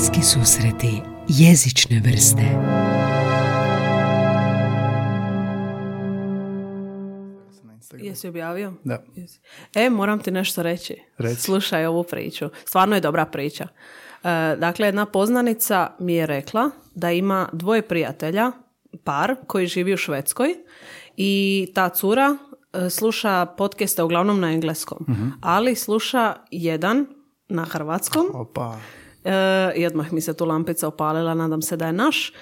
Bliski susreti jezične vrste Jesi objavio? Da. Jesi. E, moram ti nešto reći. Reci. Slušaj ovu priču. Stvarno je dobra priča. E, dakle, jedna poznanica mi je rekla da ima dvoje prijatelja, par, koji živi u Švedskoj i ta cura e, sluša podcaste uglavnom na engleskom, ali sluša jedan na hrvatskom Opa. E, i odmah mi se tu lampica opalila, nadam se da je naš.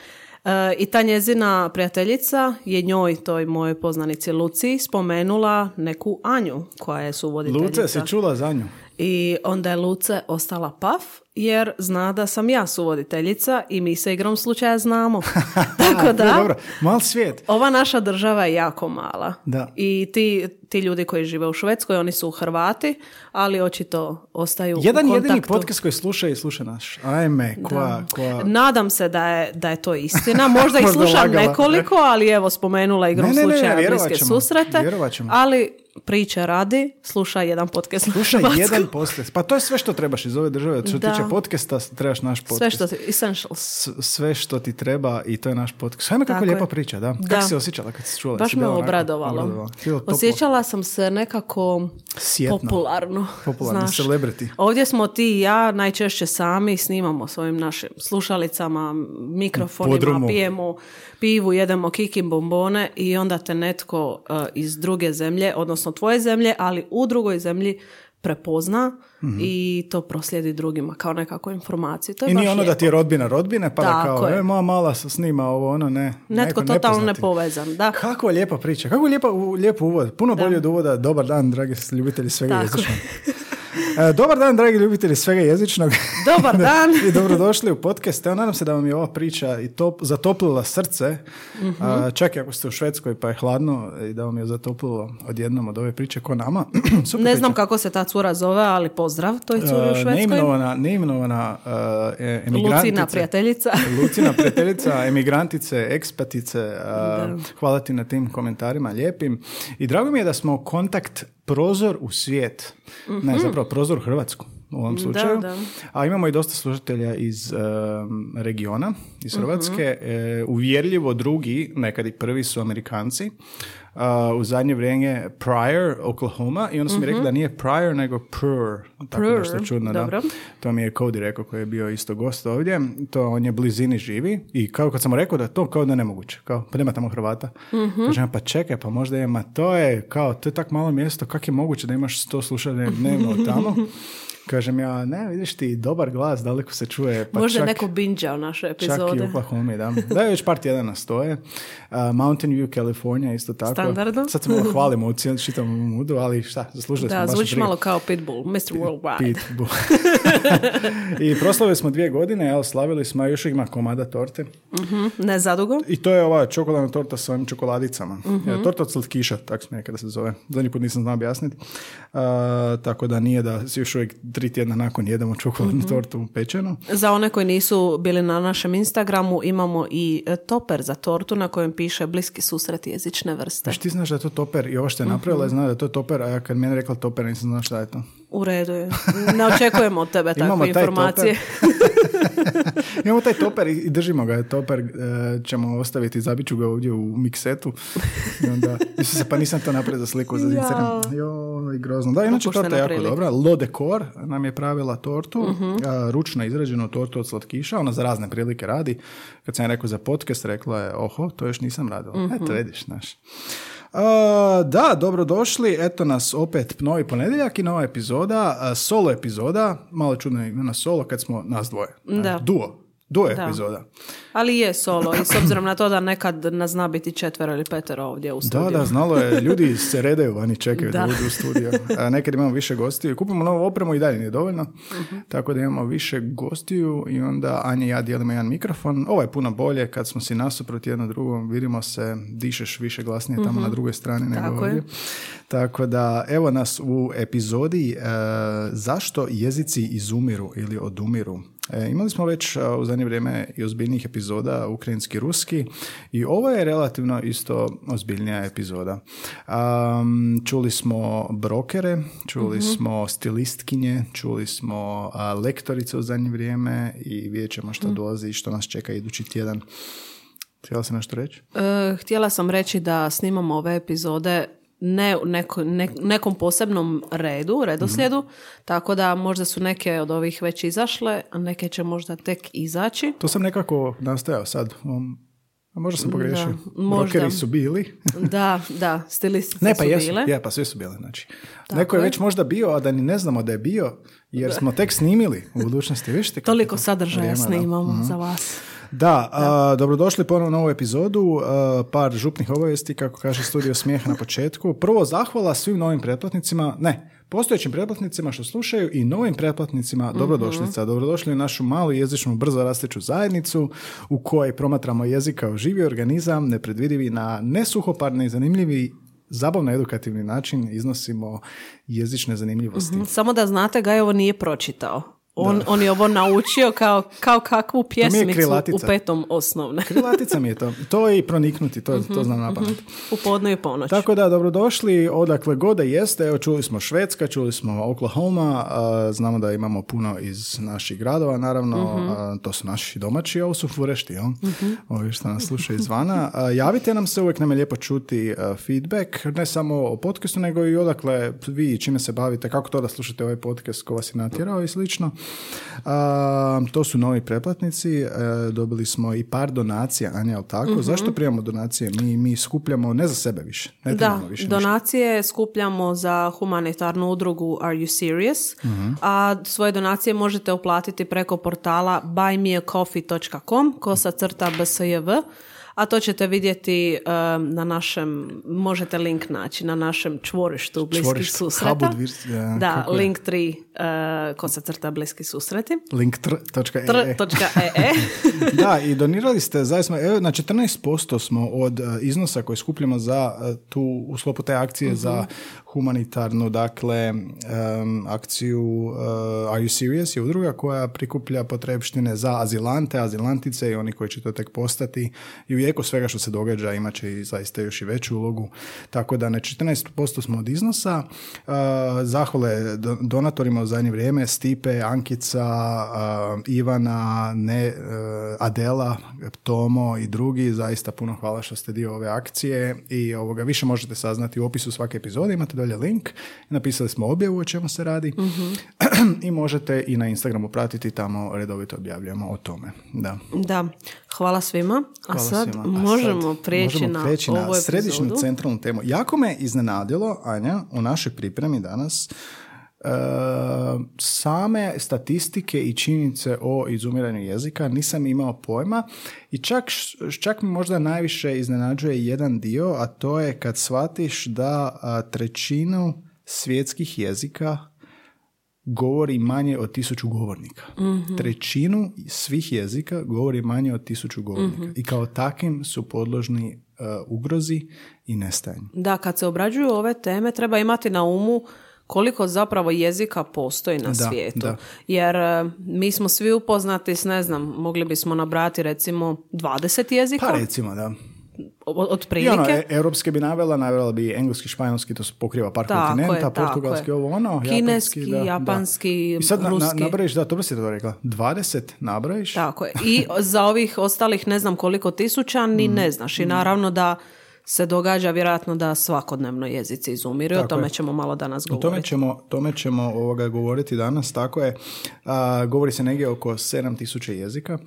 E, I ta njezina prijateljica je njoj, toj mojoj poznanici Luci, spomenula neku Anju koja je suvoditeljica. Luce, si čula za nju? I onda je Luce ostala paf jer zna da sam ja suvoditeljica i mi se igrom slučaja znamo. Tako da, Dobro, mal svijet. ova naša država je jako mala. Da. I ti, ti ljudi koji žive u Švedskoj, oni su Hrvati, ali očito ostaju Jedan u jedini kontaktu. podcast koji sluša i sluša naš. Ajme, koja, koja... Nadam se da je, da je to istina. Možda i Možda slušam lagala. nekoliko, ali evo spomenula igrom Ne, ne, ne, slučaja vjerovat bliske ćemo, susrete. ćemo. Ali priče radi, sluša jedan podcast. Slušaj jedan podcast. Pa to je sve što trebaš iz ove države. Što Da. tiče podcasta, trebaš naš podcast. Sve što ti, essentials. S- sve što ti treba i to je naš podcast. Ajme kako je. lijepa priča, da? Da. Kako si se osjećala kad si čula? Baš Si me obradovalo. obradovala? Osjećala sam se nekako Sjetno. popularno. Popularno, znaš. celebrity. Ovdje smo ti i ja najčešće sami snimamo svojim našim slušalicama, mikrofonima, Podrumu. pijemo pivu, jedemo kikim bombone i onda te netko uh, iz druge zemlje, odnosno tvoje zemlje, ali u drugoj zemlji prepozna i to proslijedi drugima kao nekakvu informaciju. To je. I nije ono da lijepo. ti je rodbina rodbine, pa da Tako kao, je. e, moja mala se snima ovo, ono, ne. Netko neko totalno nepovezan, da. Kakva lijepa priča, kako lijepa, u- lijep uvod. Puno Da. bolje od uvoda. Dobar dan, dragi ljubitelji svega jezičnog. E, dobar dan, dragi ljubitelji svega jezičnog. Dobar dan. I dobrodošli u podcast. Evo, nadam se da vam je ova priča i top, zatoplila srce. Mhm. A, čak i ako ste u Švedskoj pa je hladno i da vam je zatoplilo odjednom od ove priče ko nama. Super Ne priča. znam kako se ta cura zove, ali pozdrav toj curi u E, Švedskoj. neimenovana, neimenovana uh, e, emigrantica. Lucina prijateljica. Lucina prijateljica, emigrantice, ekspatice. uh, hvala ti na tim komentarima lijepim. I drago mi je da smo kontakt prozor u svijet. Ne, zapravo prozor u Hrvatsku u ovom slučaju. da. A imamo i dosta slušatelja iz um, regiona, iz Hrvatske. E, uvjerljivo drugi, nekad i prvi su Amerikanci. Uh, u zadnje vrijeme Pryor, Oklahoma, i onda su mi rekli da nije Pryor, nego Prr. Tako Prr, nešto čudno, da. dobro. To mi je Cody rekao koji je bio isto gost ovdje. To on je blizini živi i kao kad sam rekao da je to kao da je nemoguće. Kao, pa nema tamo Hrvata. Mhm. Kažem, pa čekaj, pa možda ima. To je kao, to je tak malo mjesto, kako je moguće da imaš sto slušanja dnevno tamo? Kažem ja, ne, vidiš ti, dobar glas, daleko se čuje. Pa Možda čak, neko binđao naše Čak i u epizode. Oklahoma, da. Da je već par tjedana stoje. Uh, Mountain View, California, isto tako. Standardno. Sad se malo hvalimo u cijelom čitavom mudu, ali šta, zaslužili smo Da, baš zvuči prije. malo kao Pitbull, Mr. Worldwide. Pitbull. I proslavili smo dvije godine, evo, slavili smo, još ima komada torte. Mhm, Ne zadugo. I to je ova čokoladna torta sa ovim čokoladicama. E, Torta od slatkiša, tako smo nekada se zove. Zadnji put nisam znao objasniti. A, tako da nije da si još uvijek tri tjedna nakon jedemo čokoladnu Mhm. tortu pečenu. Za one koji nisu bili na našem Instagramu imamo i e, toper za tortu na kojem piše bliski susret jezične vrste. Znaš, ti znaš da je to toper i ovo što je napravila je zna da je to toper, a ja kad meni rekla toper nisam znao šta je to. U redu je. Ne očekujemo od tebe takve informacije. Imamo taj toper i držimo ga. Toper e, ćemo ostaviti, zabiću ga ovdje u miksetu. I onda, mislim se, pa nisam to napravio za sliku za. Instagram. Joj, grozno. Da, inače torta je jako dobra. Lo Decor nam je pravila tortu, a, ručno izrađenu tortu od slatkiša. Ona za razne prilike radi. Kad sam je rekao za podcast, rekla je, oho, to još nisam radila. Mhm. Eto, vidiš, znaš. A, da, dobrodošli. Eto nas opet novi ponedjeljak i nova epizoda, a, solo epizoda. Malo čudno je na solo kad smo nas dvoje. Da. Duo. Duo Da. epizoda. Ali je solo i s obzirom na to da nekad nas zna biti četvero ili petero ovdje u Da, studiju. da, znalo je. Ljudi se redaju vani, čekaju da, Da. u studiju. A nekad imamo više gostiju. Kupimo novu opremu i dalje nije dovoljno. Mhm. Tako da imamo više gostiju i onda Anja i ja dijelimo jedan mikrofon. Ovo je puno bolje kad smo si nasuprot jedno drugom. Vidimo se, dišeš više glasnije tamo na drugoj strani nego Mhm. Tako je. ovdje. Tako da, evo nas u epizodi e, Zašto jezici izumiru ili odumiru? E, imali smo već a, u zadnje vrijeme i ozbiljnijih epizoda ukrajinski-ruski i ovo je relativno isto ozbiljnija epizoda. Am, čuli smo brokere, čuli smo stilistkinje, čuli smo a, lektorice u zadnje vrijeme i vidjet ćemo što dolazi i što nas čeka idući tjedan. Htjela sam nešto reći? E, htjela sam reći da snimamo ove epizode ne u neko- ne- nekom posebnom redu, redoslijedu, tako da možda su neke od ovih već izašle, a neke će možda tek izaći. To sam nekako nastojao sad. Um, a možda sam pogriješio. Da, možda. Su bili. Da, da, stilistice Ne, pa su jesu. bile. Je, pa svi su bili. Znači. Neko je je. već možda bio, a da ni ne znamo da je bio, jer smo tek snimili u budućnosti. Viš ti kako Toliko to sadržaja vrijeme, da. Mhm. snimamo za vas. Da, a, dobrodošli ponovno na ovu epizodu. A, par župnih obavijesti, kako kaže Studio Smijeha na početku. Prvo, zahvala svim novim pretplatnicima, ne, postojećim pretplatnicima što slušaju i novim pretplatnicima dobrodošlica. Dobrodošli u našu malu jezičnu brzo rasteću zajednicu u kojoj promatramo jezik kao živi organizam, nepredvidivi na nesuhoparni i zanimljivi zabavno edukativni način iznosimo jezične zanimljivosti. Samo da znate, Gaj ovo nije pročitao. On, on je ovo naučio kao, kao kakvu pjesmicu u petom osnovne. Krilatica mi je to. To je i proniknuti, to, to znam na pamet. u podne i ponoć. Tako da, dobrodošli odakle god da jeste. Evo, čuli smo Švedska, čuli smo Oklahoma, znamo da imamo puno iz naših gradova, naravno, a, to su naši domaći, ovo su furešti, jel? Ovi što nas slušaju izvana. Javite nam se, uvijek nam je lijepo čuti feedback, ne samo o podcastu, nego i odakle vi čime se bavite, kako to da slušate ovaj podcast, ko vas je natjerao i slično. A, to su novi pretplatnici, e, dobili smo i par donacija, Anja, jel tako? Zašto primamo donacije? Mi, mi skupljamo ne za sebe više, ne Da, više ništa. donacije skupljamo za humanitarnu udrugu Are You Serious, Mhm. a svoje donacije možete uplatiti preko portala buymeacoffee.com kosa crta bsjv, a to ćete vidjeti um, na našem, možete link naći na našem čvorištu bliskih Čvorište, susreta. Habud vir- ja, da, kako je? link 3 uh, kosa crta bliski susreti. Link.ee Tr.ee Da, i donirali ste, zaista, evo, na 14% smo od e, iznosa koje skupljamo za e, tu, u sklopu te akcije za Mhm. Humanitarnu, dakle, em, akciju e, Are You Serious je udruga koja prikuplja potrebštine za azilante, azilantice i oni koji će to tek postati i u jeku svega što se događa imat će i zaista još i veću ulogu. Tako da na 14% smo od iznosa. E, Zahvale do- donatorima u zadnje vrijeme, Stipe, Ankica, e, Ivana, ne, Adela, Tomo i drugi, zaista puno hvala što ste dio ove akcije i ovoga više možete saznati u opisu svake epizode, imate dolje link, napisali smo objavu o čemu se radi i možete i na Instagramu pratiti, tamo redovito objavljujemo o tome. Da. Da, hvala svima. A Hvala sad svima. A možemo sad prijeći možemo na prijeći ovu središnju epizodu. centralnu temu. Jako me iznenadilo, Anja, u našoj pripremi danas same statistike i činjenice o izumiranju jezika nisam imao pojma i čak, čak mi možda najviše iznenađuje jedan dio, a to je kad shvatiš da trećinu svjetskih jezika govori manje od tisuću govornika. Trećinu svih jezika govori manje od tisuću govornika. I kao takvim su podložni uh, ugrozi i nestajanju. Da, kad se obrađuju ove teme treba imati na umu koliko zapravo jezika postoji na Da, svijetu. da. Jer e, mi smo svi upoznati s, ne znam, mogli bismo nabrati recimo 20 jezika, Pa recimo, da. o- I otprilike. ono, e, europske bi navela, navela bi engleski, španjolski, to pokriva par Tako kontinenta, je, portugalski, je. ovo ono, Kineski, japanski, da, da. japanski, I sad na, na, ruski. nabrajiš, da, dobro si to rekla, 20 nabrajiš, Tako je. I za ovih ostalih ne znam koliko tisuća Mm. ni ne znaš. I naravno da se događa vjerojatno da svakodnevno jezici izumiru. i O Tako tome je. ćemo malo danas O tome govoriti. ćemo, tome ćemo ovoga govoriti danas, tako je. A, govori se negdje oko 7000 jezika.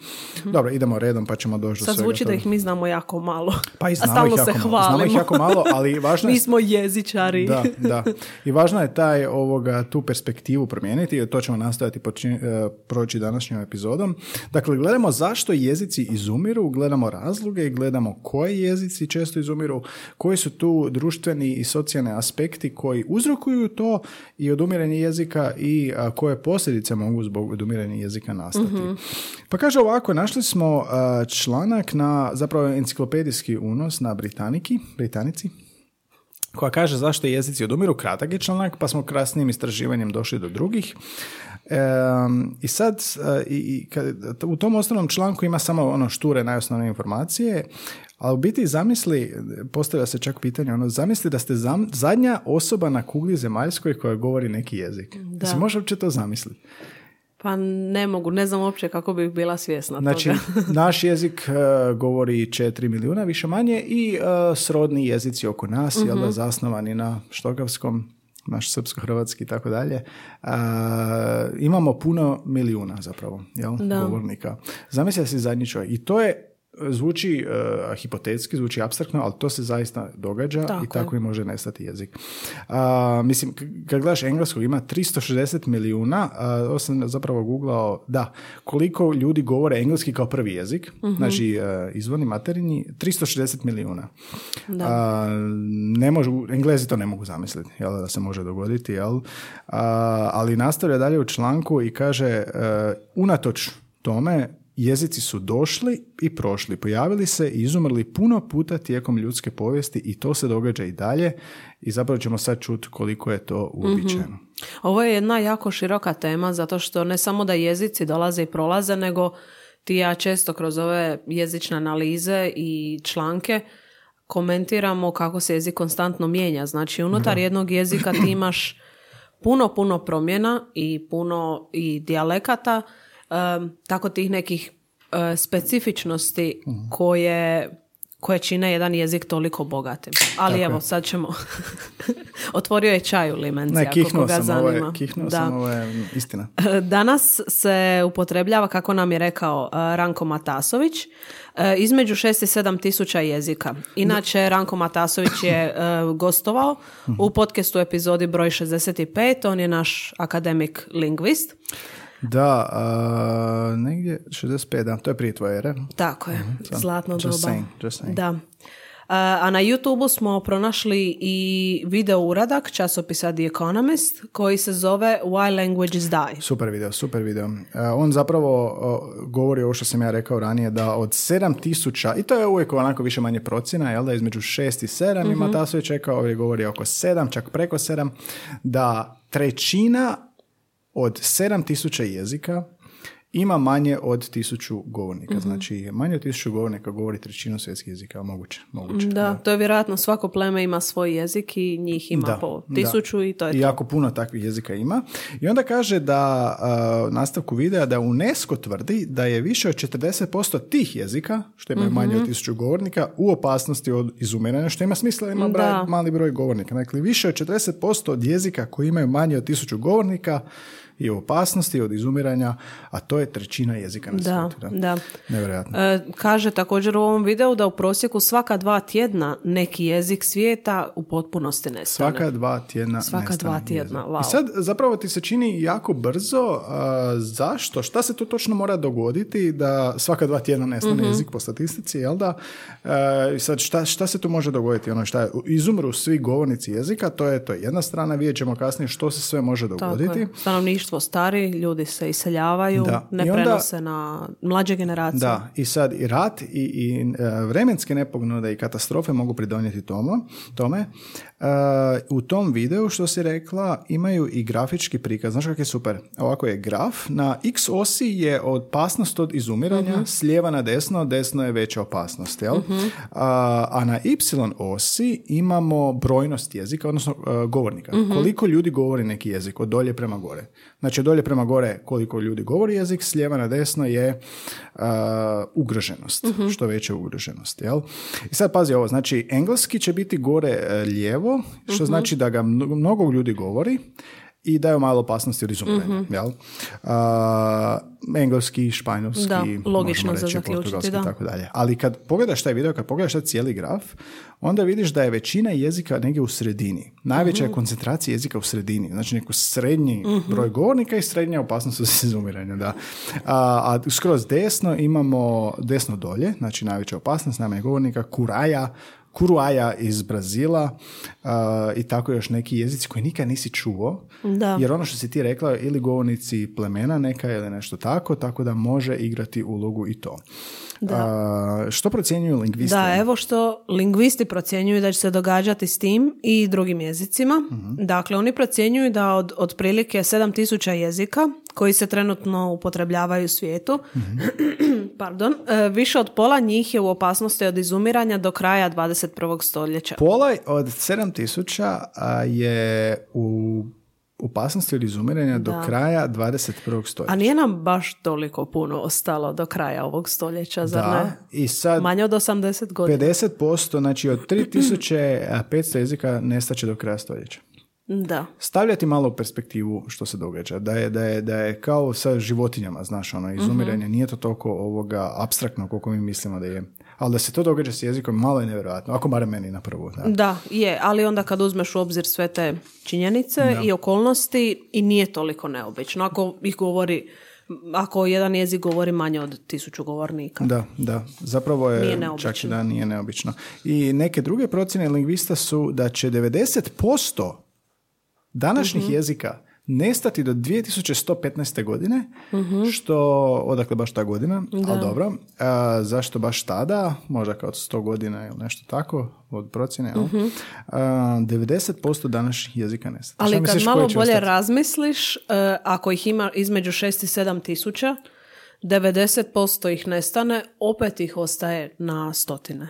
Dobro, idemo redom pa ćemo doći do Mhm. Sad svega zvuči da ih mi znamo jako malo. Pa i znamo ih se jako malo. Znamo ih hvalimo. jako malo, ali važno je... Mi smo jezičari. Da, da. I važno je taj ovoga tu perspektivu promijeniti i to ćemo nastojati počin- e, proći današnjom epizodom. Dakle, gledamo zašto jezici izumiru, gledamo razloge, gledamo koji jezici često izumiru, koji su tu društveni i socijalni aspekti koji uzrokuju to i odumiranje jezika i a, koje posljedice mogu zbog odumiranja jezika nastati. Pa kaže ovako, našli smo a, članak na zapravo enciklopedijski unos na Britaniki, Britanici, koja kaže zašto jezici odumiru, kratak je članak, pa smo krasnijim istraživanjem došli do drugih. Em, I sad, e, i, i kad- u tom osnovnom članku ima samo ono šture najosnovnije informacije, ali u biti zamisli, postavlja se čak pitanje, ono, zamisli da ste zam- zadnja osoba na kugli zemaljskoj koja govori neki jezik. Da. Se može uopće to zamisliti? Pa ne mogu, ne znam uopće kako bih bila svjesna Znači, toga. naš jezik e, govori 4 milijuna više manje i e, srodni jezici oko nas, jel Mhm. da, zasnovani na štokavskom, naš srpsko-hrvatski i tako dalje, imamo puno milijuna zapravo, jel, Da. govornika. Zamisli si zadnji čovjek. I to je zvuči e, hipotetski, zvuči abstraktno, ali to se zaista događa Tako i je. tako i može nestati jezik. A, mislim, kad gledaš engleskog ima 360 milijuna, a, ovo sam zapravo googlao, da, koliko ljudi govore engleski kao prvi jezik, Mhm. znači e, izvorni materinji, 360 milijuna. Da. Ne možu, englezi to ne mogu zamisliti, jel, da se može dogoditi, jel? Ali nastavlja dalje u članku i kaže, e, unatoč tome, jezici su došli i prošli, pojavili se i izumrli puno puta tijekom ljudske povijesti i to se događa i dalje i zapravo ćemo sad čuti koliko je to uobičajeno. Ovo je jedna jako široka tema zato što ne samo da jezici dolaze i prolaze, nego ti ja često kroz ove jezične analize i članke komentiramo kako se jezik konstantno mijenja. Znači unutar jednog jezika ti imaš puno, puno promjena i puno i dijalekata, em, tako tih nekih e, specifičnosti koje koje čine jedan jezik toliko bogatim. Ali Tako evo, je. sad ćemo... Otvorio je čaj u limenci, Ne, ako koga sam, ovo je, zanima. kihnuo Da. sam, ovo je istina. Danas se upotrebljava, kako nam je rekao uh, Ranko Matasović, uh, između 6 i 7 tisuća jezika. Inače, Ranko Matasović je uh, gostovao u podcastu epizodi broj 65. On je naš akademik lingvist. Da, a, negdje 65, da, to je prije tvoje ere. Tako je, zlatno Just doba. saying, just saying. Da. Uh, A na YouTube smo pronašli i video uradak časopisa The Economist koji se zove Why Languages Die. Super video, super video. On zapravo govori ovo što sam ja rekao ranije, da od 7000, i to je uvijek onako više manje procjena, jel da između 6 i 7, Mhm. i Matasović rekao, ovdje govori oko 7, čak preko 7, da trećina od 7000 jezika ima manje od tisuću govornika. Mhm. Znači, manje od tisuću govornika govori trećinu svjetskih jezika, moguće. moguće. Da, to je vjerojatno svako pleme ima svoj jezik i njih ima Da, po da. tisuću i to je I to. jako puno takvih jezika ima. I onda kaže da a, u nastavku videa da UNESCO tvrdi da je više od 40% tih jezika, što imaju manje Mhm. od tisuću govornika, u opasnosti od izumiranja, što ima smisla da ima Da. broj- mali broj govornika. Dakle, više od 40% od jezika koji imaju manje od tisuću govornika je u opasnosti od izumiranja, a to je trećina jezika na Da, svijetu. da. Nevjerojatno. E, kaže također u ovom videu da u prosjeku svaka dva tjedna neki jezik svijeta u potpunosti nestane. Svaka dva tjedna Svaka dva tjedna, wow. I sad zapravo ti se čini jako brzo. a, zašto? Šta se tu točno mora dogoditi da svaka dva tjedna nestane Mhm. jezik po statistici, jel da? E, i sad šta, šta se tu može dogoditi? Ono šta je, izumru svi govornici jezika, to je, to je jedna strana, vidjet ćemo kasnije što se sve može Tako dogoditi. je. Stanovništvo stari, ljudi se iseljavaju, Da. ne onda- prenose na mlađe generacije. Da, i sad i rat i, i e, vremenske nepognode i katastrofe mogu pridonijeti tomu, tome. E, u tom videu, što si rekla, imaju i grafički prikaz. Znaš kak je super? Ovako je graf. Na x osi je opasnost od izumiranja, s lijeva na desno, desno je veća opasnost. Jel? A, a na y osi imamo brojnost jezika, odnosno e, govornika. Koliko ljudi govori neki jezik, od dolje prema gore. Znači, dolje prema gore koliko ljudi govori jezik, s lijeva na desno je uh, ugroženost, što veća ugroženost. Jel? I sad pazi ovo, znači engleski će biti gore e, lijevo, što znači da ga mnogo ljudi govori i daju malo opasnosti od izumiranja. Jel? A, engleski, španjolski, Da, logično za reći, zaključiti, portugalski da. i tako dalje. Ali kad pogledaš taj video, kad pogledaš taj cijeli graf, onda vidiš da je većina jezika negdje u sredini. Najveća je koncentracija jezika u sredini. Znači neko srednji broj govornika i srednja opasnost od izumiranja. Da. A, a skroz desno imamo desno dolje, znači najveća opasnost, najmanje govornika, kuraja, kuruaja iz Brazila uh, i tako još neki jezici koji nikad nisi čuo. Da. Jer ono što si ti rekla, ili govornici plemena neka ili nešto tako, tako da može igrati ulogu i to. Da. Uh, što procjenjuju lingvisti? Da, evo što lingvisti procjenjuju da će se događati s tim i drugim jezicima. Dakle, oni procjenjuju da od otprilike 7000 jezika koji se trenutno upotrebljavaju u svijetu, pardon, e, više od pola njih je u opasnosti od izumiranja do kraja 21. stoljeća. Pola od 7000 a, je u opasnosti od izumiranja do Da. kraja 21. stoljeća. A nije nam baš toliko puno ostalo do kraja ovog stoljeća, zar da, ne? i sad Manje od 80 godina. 50%, znači od 3500 jezika nestaće do kraja stoljeća. Da. Stavljati malo u perspektivu što se događa. Da je, da je, da je kao sa životinjama, znaš, ono, izumiranje nije to toliko ovoga abstraktno koliko mi mislimo da je. Ali da se to događa s jezikom malo je nevjerojatno. Ako barem meni na prvu. Da. Da, je, ali onda kad uzmeš u obzir sve te činjenice i okolnosti i nije toliko neobično. Ako ih govori, ako jedan jezik govori manje od tisuću govornika. Da, da. Zapravo je Nije čak i da nije neobično. I neke druge procjene lingvista su da će 90% današnjih Mhm. jezika nestati do 2115. godine, Mhm. što, odakle baš ta godina, ali dobro. A, zašto baš tada? Možda kao 100 godina ili nešto tako, od procjene. jel? A, 90% današnjih jezika nestati. Šta. Ali misliš, kad koji malo bolje ostati? razmisliš, e, ako ih ima između 6 i 7 tisuća, 90% ih nestane, opet ih ostaje na stotine.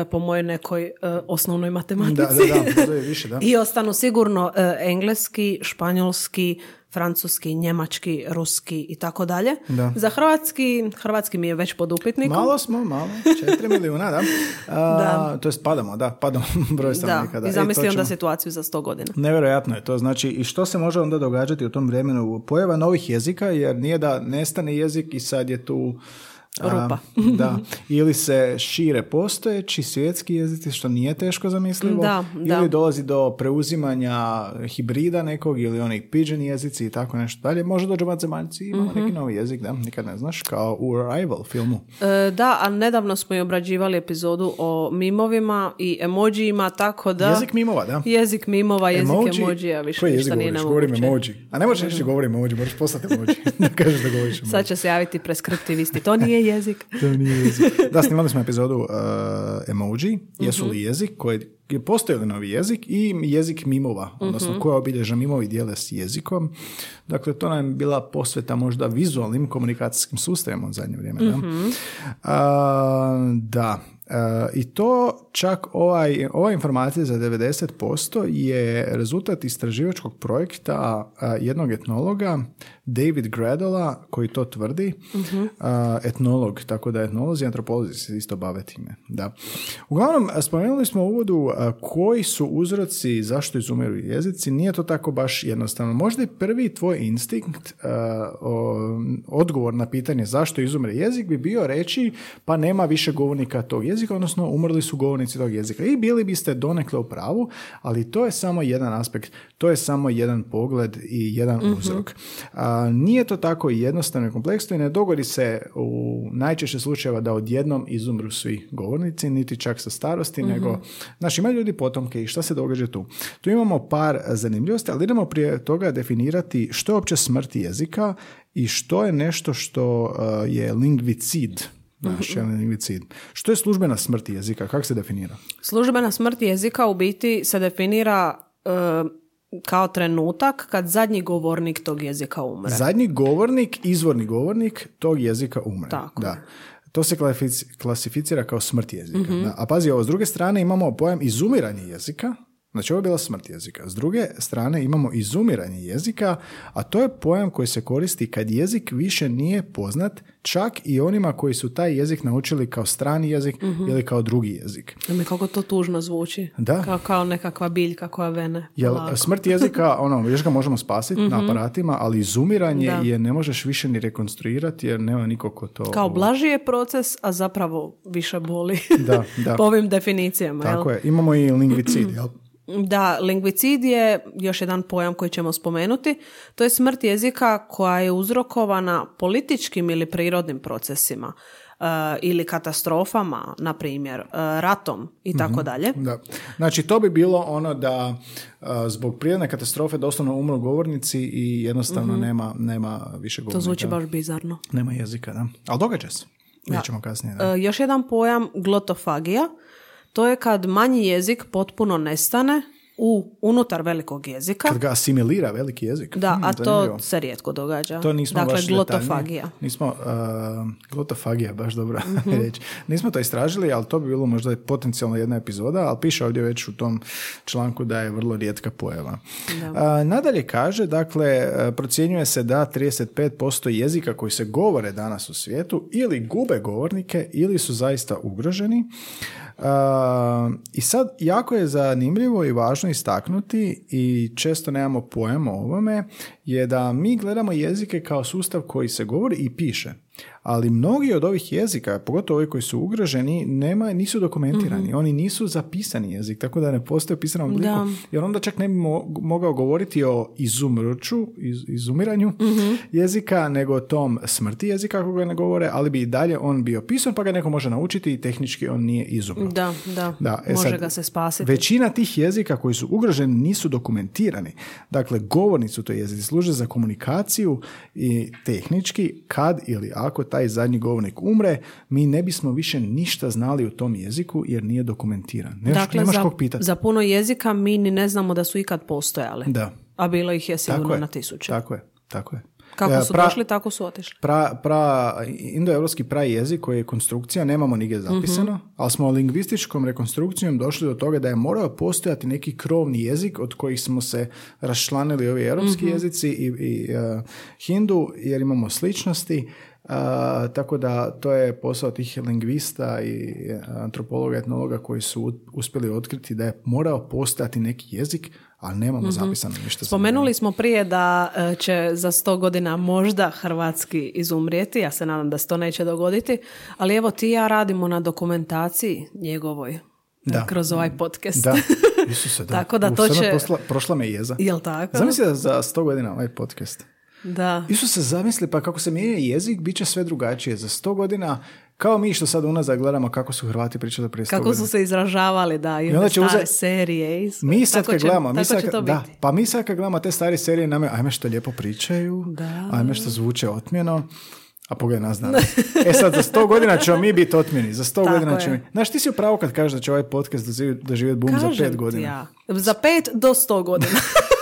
E, po mojoj nekoj e, osnovnoj matematici. Da, da, da, više, da. I ostanu sigurno e, engleski, španjolski, francuski, njemački, ruski i tako dalje. Da. Za hrvatski, hrvatski mi je već pod upitnikom. Malo smo, malo, 4 milijuna, da. A, Da. To jest padamo, da, padamo broj stanovnika. Da. i zamisli onda situaciju za 100 godina. Nevjerojatno je to. Znači, i što se može onda događati u tom vremenu? Pojava novih jezika, jer nije da nestane jezik i sad je tu... Rupa. da. Ili se šire postojeći svjetski jezici, što nije teško zamislivo. Da, da. Ili dolazi do preuzimanja hibrida nekog ili onih pidgin jezici i tako nešto dalje. Može dođe vanzemaljci i imamo Mhm. neki novi jezik, da, nikad ne znaš, kao u Arrival filmu. E, da, a nedavno smo i obrađivali epizodu o mimovima i emojijima, tako da... Jezik mimova, da. Jezik mimova, jezik Emoji- emojija, više Koji ništa nije. Govorim emoji. A ne možeš reći govorim emoji, moraš poslati emoji. da kažeš da govoriš emoji. Sad će se javiti preskriptivisti. To nije jezik. To nije jezik. Da, snimali smo epizodu uh, emoji, jesu Mhm. li jezik, koji postoji li novi jezik i jezik mimova, odnosno Mhm. koja obilježa mimovi dijele s jezikom. Dakle, to nam je bila posveta možda vizualnim komunikacijskim sustavima u zadnje vrijeme. Da, Mhm. A, da. I to čak ovaj, ova informacija za 90% je rezultat istraživačkog projekta jednog etnologa, David Gradola, koji to tvrdi, a, etnolog, tako da etnolozi i antropolozi se isto bave time. Da. Uglavnom, spomenuli smo u uvodu koji su uzroci zašto izumiru jezici, nije to tako baš jednostavno. Možda je prvi tvoj instinkt, odgovor na pitanje zašto izumre jezik bi bio reći pa nema više govornika tog jezika, odnosno umrli su govornici tog jezika. I bili biste donekle u pravu, ali to je samo jedan aspekt, to je samo jedan pogled i jedan uzrok. A, nije to tako jednostavno i kompleksno i ne dogodi se u najčešće slučajeva da odjednom izumru svi govornici, niti čak sa starosti, nego, znači ima ljudi potomke i šta se događa tu? Tu imamo par zanimljivosti, ali idemo prije toga definirati što je uopće smrt jezika i što je nešto što je lingvicid. Naš, lingvicid. Što je službena smrt jezika? Kako se definira? Službena smrt jezika u biti se definira e, kao trenutak kad zadnji govornik tog jezika umre. Zadnji govornik, izvorni govornik tog jezika umre. Tako da. To se klasific- klasificira kao smrt jezika. Da. A pazi, ovo, s druge strane imamo pojam izumiranje jezika, Znači ovo je bila smrt jezika. S druge strane imamo izumiranje jezika, a to je pojam koji se koristi kad jezik više nije poznat čak i onima koji su taj jezik naučili kao strani jezik ili kao drugi jezik. Mi kako to tužno zvuči. Da. Kao, kao nekakva biljka koja vene. Jel, smrt jezika, ono, još ga možemo spasiti na aparatima, ali izumiranje Da. je ne možeš više ni rekonstruirati jer nema niko ko to... Kao blaži je proces, a zapravo više boli. Da, da. po ovim definicijama. jel? Tako je. Imamo i lingvicid, jel? Da, lingvicid je još jedan pojam koji ćemo spomenuti. To je smrt jezika koja je uzrokovana političkim ili prirodnim procesima. ili katastrofama, na primjer, uh, ratom i tako dalje. Da. Znači, to bi bilo ono da uh, zbog prirodne katastrofe doslovno umru govornici i jednostavno nema, nema više govornika. To zvuči baš bizarno. Nema jezika, da. Ali događa se. Ćemo kasnije. Da. Uh, još jedan pojam glotofagija. To je kad manji jezik potpuno nestane u unutar velikog jezika. Kad ga asimilira veliki jezik. Da, Hmm, a zanimljivo. to se rijetko događa. To nismo dakle, baš glotofagija. detaljnije- Nismo, uh, glotofagija, baš dobra Mhm. riječ. Nismo to istražili, ali to bi bilo možda i potencijalno jedna epizoda, ali piše ovdje već u tom članku da je vrlo rijetka pojava. Uh, nadalje kaže, dakle, uh, procjenjuje se da 35% jezika koji se govore danas u svijetu ili gube govornike ili su zaista ugroženi. I sad jako je zanimljivo i važno istaknuti i često nemamo pojam o ovome je da mi gledamo jezike kao sustav koji se govori i piše. Ali mnogi od ovih jezika, pogotovo ovi koji su ugroženi, nema, nisu dokumentirani. Oni nisu zapisani jezik, tako da ne postoje u pisanom obliku. Da. Jer onda čak ne bi mo- mogao govoriti o izumruću, iz, izumiranju jezika, nego o tom smrti jezika kako ga ne govore, ali bi i dalje on bio pisan, pa ga neko može naučiti i tehnički on nije izumro. Da, da, Da, e može sad, ga se spasiti. Većina tih jezika koji su ugroženi nisu dokumentirani. Dakle, govorni su to jezici, služe za komunikaciju i tehnički kad ili ako taj zadnji govornik umre, mi ne bismo više ništa znali u tom jeziku jer nije dokumentiran. Nemaš, dakle, nemaš za, kog pitati. za puno jezika mi ni ne znamo da su ikad postojali. Da. A bilo ih je sigurno Tako je. na tisuće. Tako je, tako je. Kako E, su pra- došli, tako su otišli. Pra, pra, indoevropski prajezik koji je konstrukcija, nemamo nigdje zapisano, Mhm. ali smo lingvističkom rekonstrukcijom došli do toga da je morao postojati neki krovni jezik od kojih smo se raščlanili ovi europski Mhm. jezici i, i e, hindu, jer imamo sličnosti. A, tako da to je posao tih lingvista i e, antropologa, etnologa koji su uspjeli otkriti da je morao postojati neki jezik, ali nemamo zapisano ništa. Spomenuli smo prije da e, će za sto godina možda hrvatski izumrijeti, ja se nadam da se to neće dogoditi, ali evo ti i ja radimo na dokumentaciji njegovoj e, Da. kroz ovaj podcast. Da, Isuse, da. Tako da U, to će- posla- prošla me jeza. Jel tako? Zamisli da za sto godina ovaj podcast. Da. Isuse, zamisli pa kako se mijenja jezik, bit će sve drugačije. Za sto godina, kao mi što sad unazad gledamo kako su Hrvati pričali prije Kako godina. su se izražavali, da, i onda će stare uzet- serije. i sve. Mi sad kad gledamo, mi sad, da, biti. pa mi sad kad gledamo te stare serije, nam je, ajme što lijepo pričaju, Da. ajme što zvuče otmjeno, a pogledaj nas danas. E sad, za sto godina ćemo mi biti otmjeni, za sto Tako godina ćemo mi... Znaš, ti si u pravu kad kažeš da će ovaj podcast doživ- doživjeti boom za Kažem pet ti godina. Ja. Za pet do sto godina.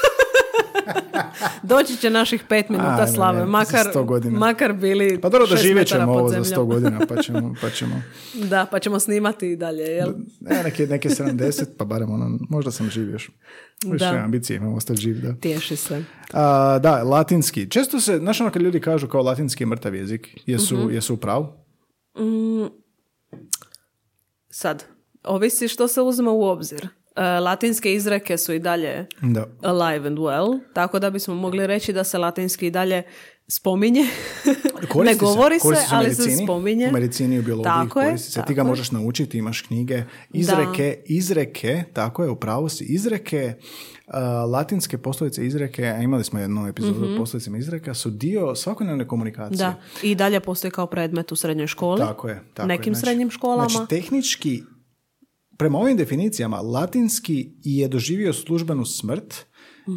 Doći će naših pet minuta Ajme, slave, makar, 100 godina. makar bili Pa dobro, doživjet ćemo ovo za sto godina, pa ćemo... Pa ćemo Da, pa ćemo snimati i dalje, jel? Ne, neke, neke 70, pa barem ono, možda sam živ još. Više Da. ambicije imam ostati živ, da. Tješi se. A, da, latinski. Često se, znaš ono kad ljudi kažu kao latinski je mrtav jezik, jesu, Mhm. jesu u pravu? Sad, ovisi što se uzme u obzir. E, latinske izreke su i dalje Da. alive and well, tako da bismo mogli reći da se latinski i dalje spominje. Ne govori se, u ali medicini, se spominje. U medicini i u biologiji Tako je, se. Ti tako ga je. možeš naučiti, imaš knjige. Izreke, izreke, tako je, upravo si. Izreke, uh, latinske poslovice izreke, a imali smo jednu epizodu o poslovicama izreka, su dio svakodnevne komunikacije. Mhm. Da, i dalje postoji kao predmet u srednjoj školi. Tako je. Tako Nekim je. Znači- srednjim školama. Znači, tehnički, prema ovim definicijama, latinski je doživio službenu smrt,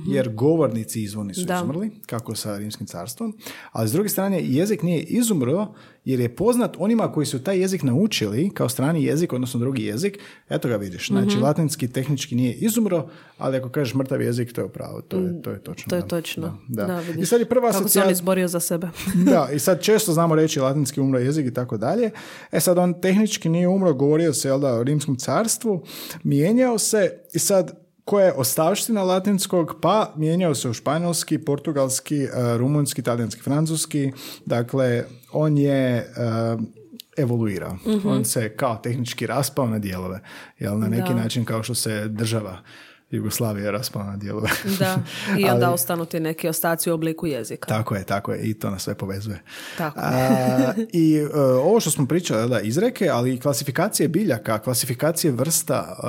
jer govornici izvorni su. Da. izumrli, kako sa rimskim carstvom, ali s druge strane jezik nije izumro jer je poznat onima koji su taj jezik naučili kao strani jezik, odnosno drugi jezik, eto ga vidiš. Znači, Mhm. latinski tehnički nije izumro, ali ako kažeš mrtav jezik, to je pravo, to je, to je točno. Mm, To je da. točno. Da, da. vidiš. I sad je prva Kako se on izborio za sebe. da, i sad često znamo reći latinski umro jezik i tako dalje. E sad on tehnički nije umro, govorio se jel da, o rimskom carstvu, mijenjao se i sad koja je ostavština latinskog, pa mijenjao se u španjolski, portugalski, eh, rumunski, talijanski, francuski. Dakle, on je eh, evoluirao. On se kao tehnički raspao na dijelove. Jel, na neki Da. način kao što se država Jugoslavija raspala na dijelove. Da, i onda Ali- ostanu ti neki ostaci u obliku jezika. Tako je, tako je. I to nas sve povezuje. Tako. A, I e, ovo što smo pričali, da, izreke, ali i klasifikacije biljaka, klasifikacije vrsta e,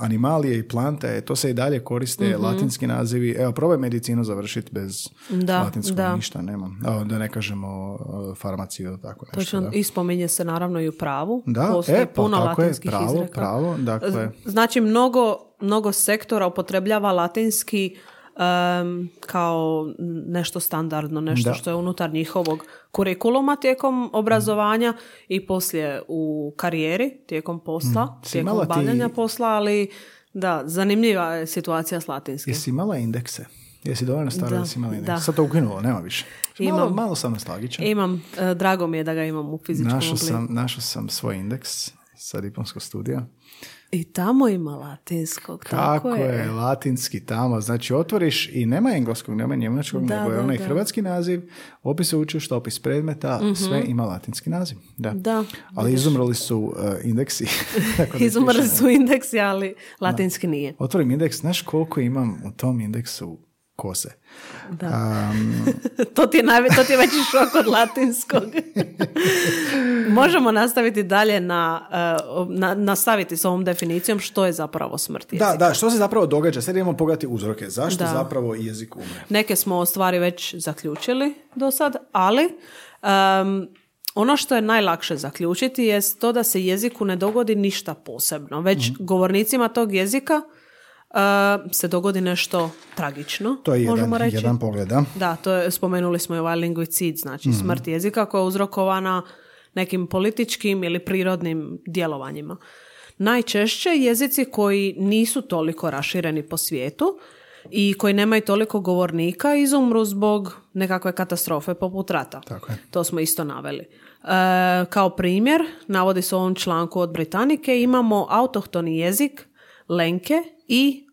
animalije i plante, to se i dalje koriste, latinski nazivi. Evo, probaj medicinu završiti bez Da, latinskog da. ništa, nema. Evo, da ne kažemo e, farmaciju tako nešto. Točno, da. i spominje se naravno i u pravu. Da, Postoji e, pa puno tako je, pravo, izreka. pravo, dakle. Znači, mnogo, mnogo sektora upotrebljava latinski em, kao nešto standardno, nešto Da. što je unutar njihovog kurikuluma tijekom obrazovanja i poslije u karijeri, tijekom posla, Si tijekom imala ti- obavljanja posla, ali da, zanimljiva je situacija s latinskim. Jesi imala indekse? Jesi dovoljno stara da, Da, si imala da. Sad to ukinulo, nema više. Malo, Imam. malo sam nostalgičan. Imam, e, drago mi je da ga imam u fizičkom Našao obliku. sam, našao sam svoj indeks sa diplomskog studija. I tamo ima latinskog, Kako tako je. latinski tamo. Znači, otvoriš i nema engleskog, nema njemačkog, Da, nego je da, onaj da. hrvatski naziv, opis učilišta, opis predmeta, sve ima latinski naziv. Da. Da, Ali izumrli su uh, indeksi. Tako Izumrli pišemo. su indeksi, ali latinski nije. Otvorim indeks, znaš koliko imam u tom indeksu kose? Da. Um, To ti je, najve- to ti je veći šok od latinskog. Možemo nastaviti dalje na, uh, na, nastaviti s ovom definicijom što je zapravo smrt da, jezika. da, što se zapravo događa? Sad idemo pogledati uzroke. Zašto Da. zapravo jezik umre? Neke smo stvari već zaključili do sad, ali um, ono što je najlakše zaključiti je to da se jeziku ne dogodi ništa posebno, već Mhm. govornicima tog jezika uh, se dogodi nešto tragično, To je možemo jedan, reći. jedan pogled, da. Da, to je, spomenuli smo i ovaj lingvicid, znači smrt jezika koja je uzrokovana nekim političkim ili prirodnim djelovanjima. Najčešće jezici koji nisu toliko rašireni po svijetu i koji nemaju toliko govornika izumru zbog nekakve katastrofe poput rata. Tako je. To smo isto naveli. E, kao primjer, navodi se u ovom članku od Britanike, imamo autohtoni jezik, lenke i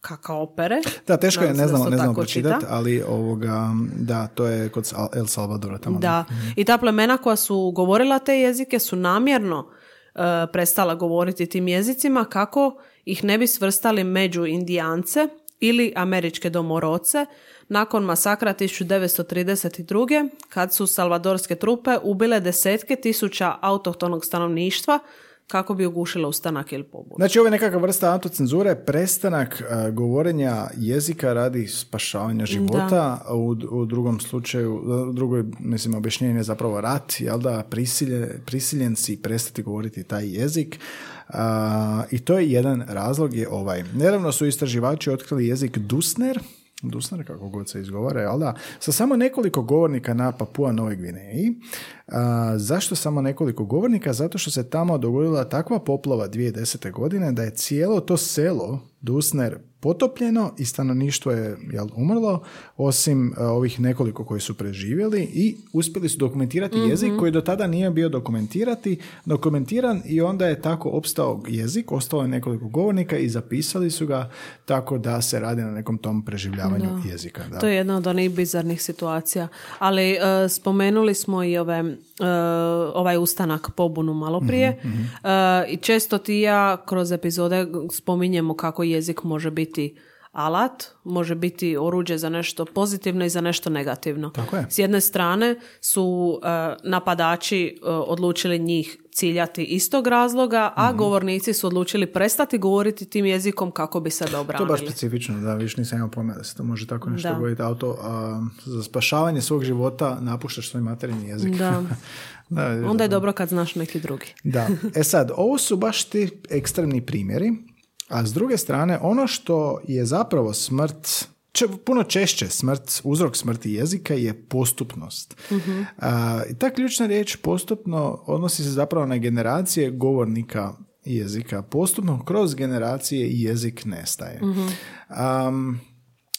kakaopere. Da, teško je, ne znamo, to ne znamo pročitati, čita. ali ovoga, da, to je kod El Salvadora tamo. Da, i ta plemena koja su govorila te jezike su namjerno e, prestala govoriti tim jezicima kako ih ne bi svrstali među indijance ili američke domoroce nakon masakra 1932. kad su salvadorske trupe ubile desetke tisuća autohtonog stanovništva kako bi ugušile ustanak ili pobunu. Znači, ovo je nekakva vrsta autocenzure, prestanak e, govorenja jezika radi spašavanja života, u, u drugom slučaju, u drugoj, mislim, objašnjenje je zapravo rat, jel da, prisilje, prisiljen si prestati govoriti taj jezik. A, I to je jedan razlog je ovaj. Nedavno su istraživači otkrili jezik Dusner, Dusner, kako god se izgovara, jel da, sa samo nekoliko govornika na Papua Novoj Gvineji. A, zašto samo nekoliko govornika? Zato što se tamo dogodila takva poplava 2010. godine da je cijelo to selo Dusner potopljeno i stanovništvo je jel, umrlo, osim a, ovih nekoliko koji su preživjeli i uspjeli su dokumentirati jezik koji do tada nije bio dokumentirati, dokumentiran i onda je tako opstao jezik, ostalo je nekoliko govornika i zapisali su ga tako da se radi na nekom tom preživljavanju jezika. Da. To je jedna od onih bizarnih situacija. Ali e, spomenuli smo i ove, e, ovaj ustanak pobunu malo prije. Mhm, E, I često ti ja kroz epizode spominjemo kako jezik može biti alat, može biti oruđe za nešto pozitivno i za nešto negativno. Tako je. S jedne strane su e, napadači e, odlučili njih ciljati istog razloga, a Mhm. govornici su odlučili prestati govoriti tim jezikom kako bi se To je baš specifično, da, više nisam imao pojma da se to može tako nešto govoriti. Auto, a, za spašavanje svog života napuštaš svoj materinji jezik. Da. da, Onda je dobro kad znaš neki drugi. Da. E sad, ovo su baš ti ekstremni primjeri, a s druge strane, ono što je zapravo smrt, če, puno češće smrt, uzrok smrti jezika je postupnost. A, I ta ključna riječ postupno odnosi se zapravo na generacije govornika jezika. Postupno kroz generacije jezik nestaje. Am,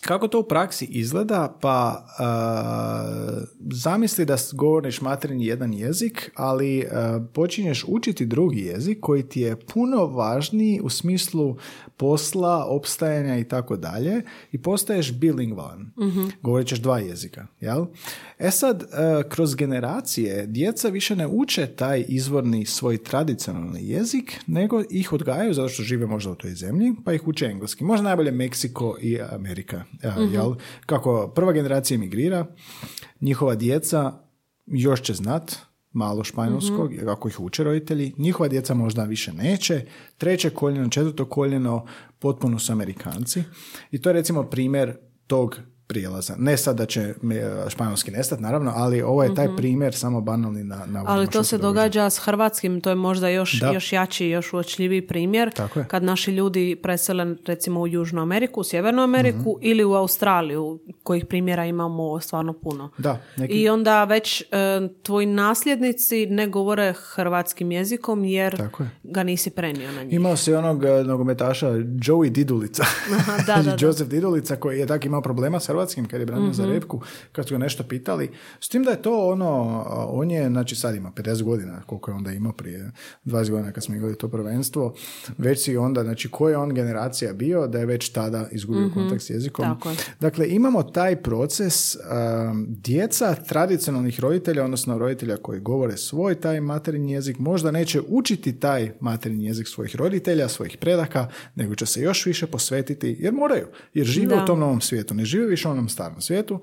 Kako to u praksi izgleda? Pa uh, zamisli da govoriš materinji jedan jezik, ali uh, počinješ učiti drugi jezik koji ti je puno važniji u smislu posla, opstajanja i tako dalje i postaješ bilingvalan. mm Govorit ćeš dva jezika. Jel? E sad, uh, kroz generacije djeca više ne uče taj izvorni svoj tradicionalni jezik, nego ih odgajaju zato što žive možda u toj zemlji, pa ih uče engleski. Možda najbolje Meksiko i Amerika. Uh, jel? Kako prva generacija emigrira, njihova djeca još će znat malo španjolskog, mm ako ih uče roditelji, njihova djeca možda više neće, treće koljeno, četvrto koljeno, potpuno su Amerikanci. I to je recimo primjer tog prijelaza. Ne sad da će španjolski nestati, naravno, ali ovo je taj mhm. primjer samo banalni na, na Ali to se događa. s hrvatskim, to je možda još, još jači, još uočljiviji primjer. Kad naši ljudi presele recimo u Južnu Ameriku, u Sjevernu Ameriku mhm. ili u Australiju, kojih primjera imamo stvarno puno. Da, neki... I onda već e, tvoji nasljednici ne govore hrvatskim jezikom jer ga nisi prenio na njih. Imao si onog e, nogometaša Joey Didulica. da, da, Joseph Didulica koji je tak imao problema s hrvatskim kad je branio za mhm. repku, kad su ga nešto pitali. S tim da je to ono, on je, znači sad ima 50 godina, koliko je onda imao prije 20 godina kad smo igrali to prvenstvo, već si onda, znači koja je on generacija bio da je već tada izgubio mm kontakt s jezikom. Dakle, imamo taj proces um, djeca tradicionalnih roditelja, odnosno roditelja koji govore svoj taj materinji jezik, možda neće učiti taj materinji jezik svojih roditelja, svojih predaka, nego će se još više posvetiti, jer moraju, jer žive u tom novom svijetu, ne žive više više onom starom svijetu,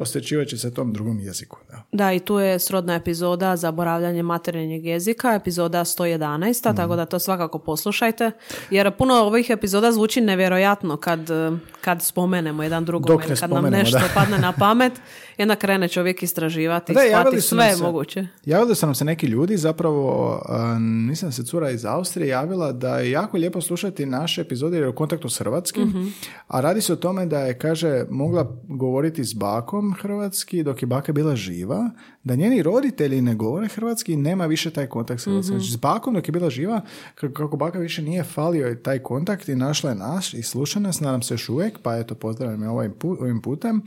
posvećivat će se tom drugom jeziku. Da. da, i tu je srodna epizoda Zaboravljanje materinjeg jezika, epizoda 111, mm. tako da to svakako poslušajte, jer puno ovih epizoda zvuči nevjerojatno kad, kad spomenemo jedan drugom, kad nam nešto padne na pamet, jedna krene čovjek istraživati, da, shvati sve se, moguće. Javili su nam se neki ljudi, zapravo nisam se cura iz Austrije javila da je jako lijepo slušati naše epizode jer je u kontaktu s Hrvatskim, mhm. a radi se o tome da je, kaže, mogla govoriti s bakom hrvatski dok je baka bila živa, da njeni roditelji ne govore hrvatski i nema više taj kontakt s hrvatskim. Znači, s bakom dok je bila živa, kako baka više nije falio taj kontakt i našla je naš i sluša nas, nadam se još uvijek, pa eto, pozdravljam je ovim, ovim putem.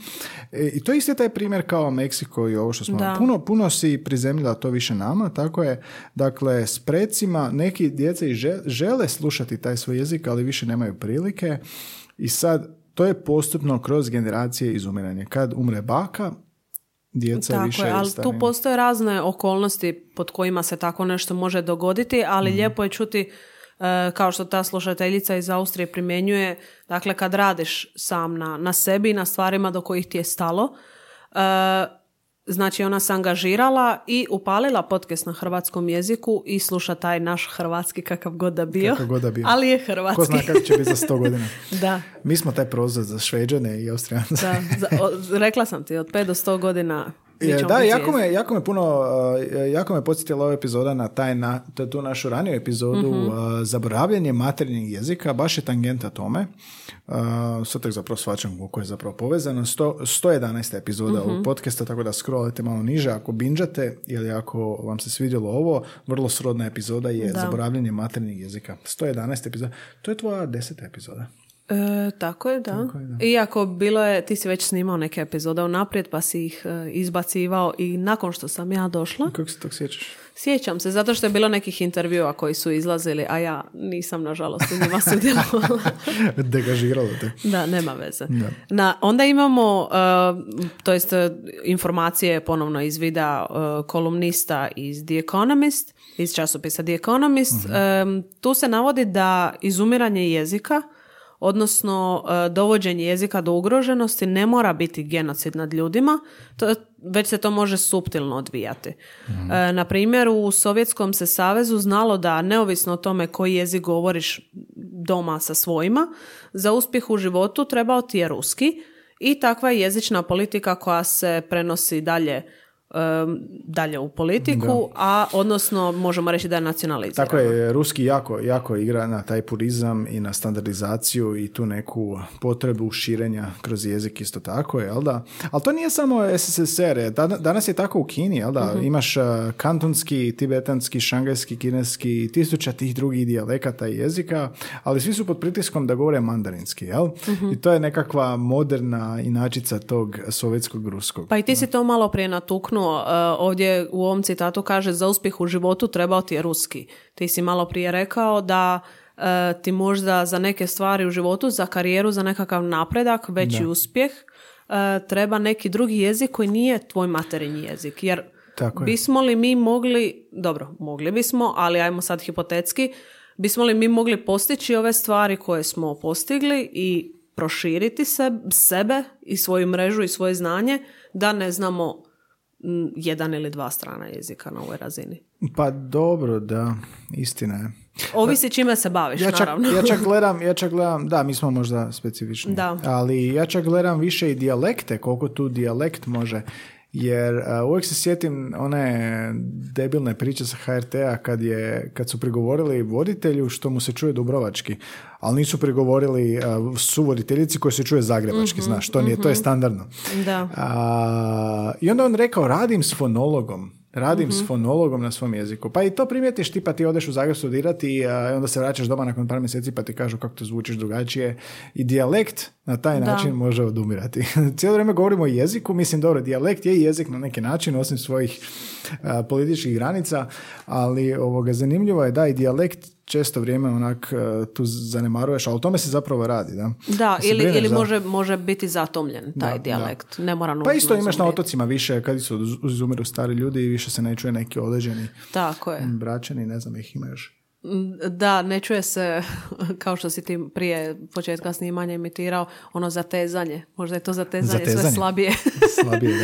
E, I to je isti taj primjer kao Meksiko i ovo što smo puno, puno si prizemljila to više nama, tako je, dakle, s precima neki djece i žele slušati taj svoj jezik, ali više nemaju prilike i sad to je postupno kroz generacije izumiranje. Kad umre baka, djeca tako više... Je, ali tu postoje razne okolnosti pod kojima se tako nešto može dogoditi, ali mm lijepo je čuti e, kao što ta slušateljica iz Austrije primjenjuje, dakle kad radiš sam na, na sebi i na stvarima do kojih ti je stalo, e, Znači ona se angažirala i upalila podcast na hrvatskom jeziku i sluša taj naš hrvatski kakav god da bio. Kakav god da bio. Ali je hrvatski. Ko zna kako će biti za sto godina. da. Mi smo taj prozor za šveđane i austrijance. da, za, rekla sam ti, od 5 do 100 godina je, da, jako me, jako me puno, uh, jako me podsjetila ova epizoda na taj, na, tu našu raniju epizodu mm zaboravljanje materinjeg jezika, baš je tangenta tome. Uh, sad tek zapravo svačam koliko je zapravo povezano. 100, 111. epizoda mm ovog podcasta, tako da scrollajte malo niže ako binđate ili ako vam se svidjelo ovo, vrlo srodna epizoda je da. zaboravljanje materinjeg jezika. 111. epizoda. To je tvoja deseta epizoda. E, tako je, da. Iako bilo je, ti si već snimao neke epizode unaprijed pa si ih e, izbacivao i nakon što sam ja došla. Kako se tog sjećaš? Sjećam se, zato što je bilo nekih intervjua koji su izlazili, a ja nisam nažalost u njima sudjelovala. Degažiralo te. Da, nema veze. Na, onda imamo, uh, to jest informacije ponovno iz videa kolumnista iz The Economist, iz časopisa The Economist. Mhm. tu se navodi da izumiranje jezika odnosno e, dovođenje jezika do ugroženosti ne mora biti genocid nad ljudima, to, već se to može suptilno odvijati. mm Na primjer, u Sovjetskom se savezu znalo da neovisno o tome koji jezik govoriš doma sa svojima, za uspjeh u životu trebao ti je ruski i takva je jezična politika koja se prenosi dalje dalje u politiku, a odnosno možemo reći da je nacionaliziran. Tako je, ruski jako, jako igra na taj purizam i na standardizaciju i tu neku potrebu širenja kroz jezik isto tako, jel da? Ali to nije samo SSSR, danas je tako u Kini, jel da? Imaš uh, kantonski, tibetanski, šangajski, kineski, tisuća tih drugih dijalekata i jezika, ali svi su pod pritiskom da govore mandarinski, jel? I to je nekakva moderna inačica tog sovjetskog ruskog. Pa i ti si to malo prije natuknuo. E, ovdje u ovom citatu kaže za uspjeh u životu trebao ti je ruski. Ti si malo prije rekao da e, ti možda za neke stvari u životu, za karijeru, za nekakav napredak, veći uspjeh, e, treba neki drugi jezik koji nije tvoj materinji jezik. Jer Tako je. bismo li mi mogli, dobro, mogli bismo, ali ajmo sad hipotetski, bismo li mi mogli postići ove stvari koje smo postigli i proširiti se, sebe i svoju mrežu i svoje znanje da ne znamo jedan ili dva strana jezika na ovoj razini. Pa dobro, da, istina je. Ovisi čime se baviš, Ja čak, naravno. ja čak gledam, ja čak gledam, da, mi smo možda specifični, Da. ali ja čak gledam više i dijalekte, koliko tu dijalekt može, jer a, uvijek se sjetim one debilne priče sa HRT-a kad, je, kad su prigovorili voditelju što mu se čuje dubrovački, ali nisu prigovorili a, suvoditeljici koji se čuje zagrebački, znaš, to, nije, to je standardno. Da. A, I onda on rekao, radim s fonologom. Radim s fonologom na svom jeziku. Pa i to primijetiš ti pa ti odeš u Zagreb studirati i onda se vraćaš doma nakon par mjeseci pa ti kažu kako to zvučiš drugačije. I dijalekt na taj Da. način može odumirati. Cijelo vrijeme govorimo o jeziku, mislim dobro, dijalekt je i jezik na neki način osim svojih a, političkih granica, ali ovoga, zanimljivo je da i dijalekt često vrijeme onak a, tu zanemaruješ, ali o tome se zapravo radi. Da, Da, ili, ili za- može, može biti zatomljen taj Da, dijalekt. Ne mora pa isto imaš na otocima više, kad su uz- izumiru stari ljudi i više se ne čuje neki određeni Tako je. braćani, ne znam ih ima još. Da, ne čuje se, kao što si ti prije početka snimanja imitirao, ono zatezanje. Možda je to zatezanje, sve Zatezanje. slabije. Slabije,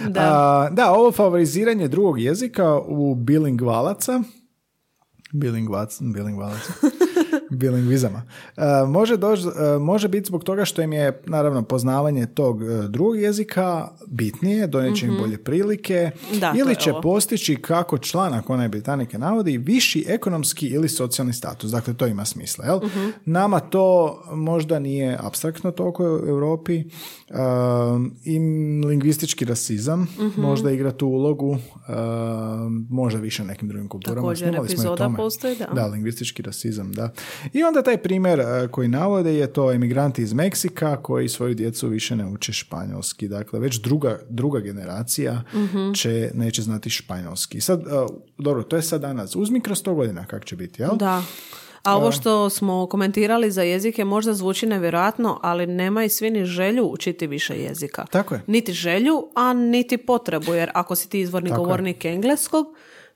da. Da. A, da, ovo favoriziranje drugog jezika u bilingvalaca, bilingvac, bilingvalaca, bilingvizama, a, može, doći, a, može biti zbog toga što im je, naravno, poznavanje tog e, drugog jezika bitnije, donijet će im bolje prilike, Mhm. Da, ili će ovo. postići, kako članak onaj Britanike navodi, viši ekonomski ili socijalni status. Dakle, to ima smisla. Jel? Mhm. Nama to možda nije abstraktno toliko u Europi. Um, I lingvistički rasizam Mhm. možda igra tu ulogu. um, možda više nekim drugim kulturama. Također Snimali smo epizoda tome. postoji, da. Da, lingvistički rasizam, da. I onda taj primjer uh, koji navode je to emigranti iz Meksika koji svoju djecu više ne uče španjolski. Dakle, već druga, druga generacija Mhm. će, neće znati španjolski. Sad, uh, dobro, to je sad danas. Uzmi kroz sto godina kak će biti, jel? Da. A ovo što smo komentirali za jezike možda zvuči nevjerojatno, ali nema i svi ni želju učiti više jezika. Tako je. Niti želju, a niti potrebu, jer ako si ti izvorni Tako je. govornik engleskog,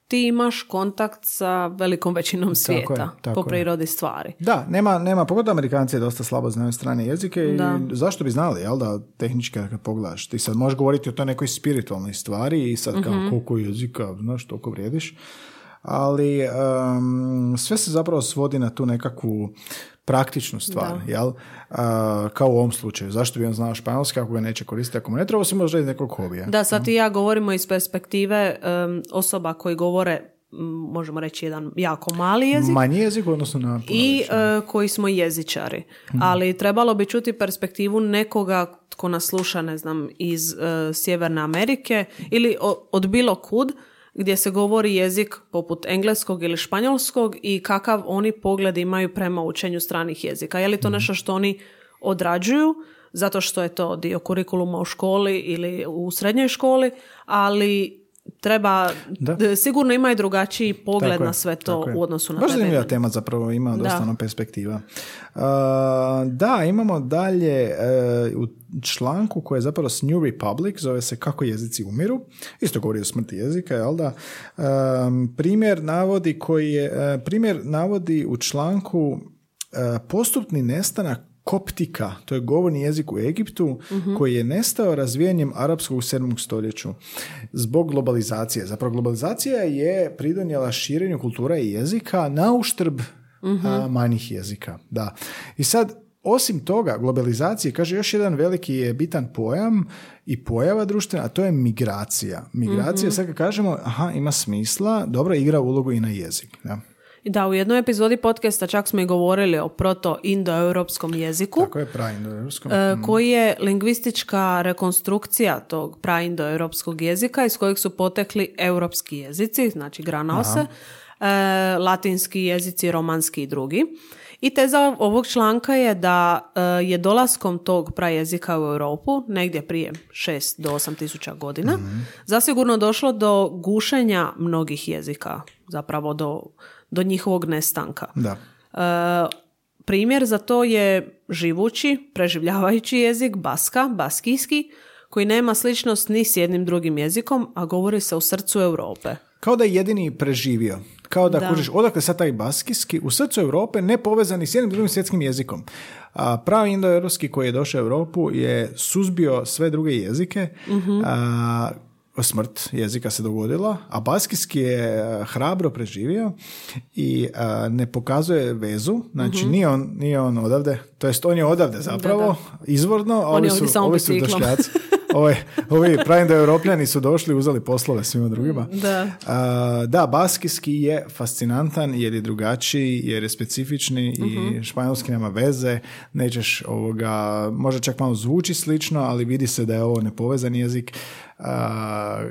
ti imaš kontakt sa velikom većinom svijeta tako po je. prirodi stvari. Da, nema, nema, pogotovo Amerikanci dosta slabo znaju strane jezike i Da. zašto bi znali, jel da, tehnički kad pogledaš, ti sad možeš govoriti o toj nekoj spiritualnoj stvari i sad kao Mhm. koliko jezika, znaš, toliko vrijediš, ali em, sve se zapravo svodi na tu nekakvu praktičnu stvar, jel? A, kao u ovom slučaju. Zašto bi on znao španjolski ako ga neće koristiti, ako mu ne treba, osim možda iz nekog hobija. Da, sad ti i ja govorimo iz perspektive em, osoba koji govore, možemo reći, jedan jako mali jezik. Manji jezik u odnosu na i e, koji smo jezičari. Ali trebalo bi čuti perspektivu nekoga tko nas sluša, ne znam, iz e, Sjeverne Amerike ili o- od bilo kud gdje se govori jezik poput engleskog ili španjolskog i kakav oni pogled imaju prema učenju stranih jezika. Je li to nešto što oni odrađuju zato što je to dio kurikuluma u školi ili u srednjoj školi, ali treba, Da. d- sigurno ima i drugačiji pogled Tako na sve to u odnosu na Baš zanimljiva tema zapravo, ima dosta Da. ono perspektiva. Uh, da, imamo dalje uh, u članku koji je zapravo s New Republic, zove se Kako jezici umiru. Isto govori o smrti jezika, jel da? Um, primjer navodi koji je, uh, primjer navodi u članku uh, postupni nestanak koptika, to je govorni jezik u Egiptu, koji je nestao razvijanjem arapskog u 7. stoljeću zbog globalizacije. Zapravo globalizacija je pridonijela širenju kultura i jezika na uštrb a, manjih jezika. Da. I sad osim toga, globalizacije, kaže još jedan veliki je bitan pojam i pojava društvena, a to je migracija. Migracija, sad kad kažemo, aha, ima smisla, dobro igra ulogu i na jezik. Da. Da, u jednoj epizodi podcasta čak smo i govorili o proto-indoeuropskom jeziku. Tako je, praindoeuropskom. e, koji je lingvistička rekonstrukcija tog praindoeuropskog jezika iz kojeg su potekli europski jezici, znači granose, e, latinski jezici, romanski i drugi. I teza ovog članka je da e, je dolaskom tog prajezika u Europu, negdje prije 6 do 8 tisuća godina, zasigurno došlo do gušenja mnogih jezika, zapravo do, do njihovog nestanka. Da. E, primjer za to je živući, preživljavajući jezik baska, baskijski, koji nema sličnost ni s jednim drugim jezikom, a govori se u srcu Europe. Kao da je jedini preživio. Kao da, Da. kužiš, odakle sad taj baskijski, u srcu Europe ne povezani s jednim drugim svjetskim jezikom. A pravi indoeuropski koji je došao u Europu je suzbio sve druge jezike, Mhm. a, smrt jezika se dogodila, a baskijski je a, hrabro preživio i a, ne pokazuje vezu, znači Mhm. nije, on, nije on odavde, to jest on je odavde zapravo, izvorno, a On je ovi su, samo ovi su došljaci. Ovi, ovi pravi europljani su došli, uzeli poslove svima drugima. Da. A, da, baskijski je fascinantan jer je drugačiji, jer je specifični i španjolski nema veze, nećeš ovoga, možda čak malo zvuči slično, ali vidi se da je ovo nepovezan jezik.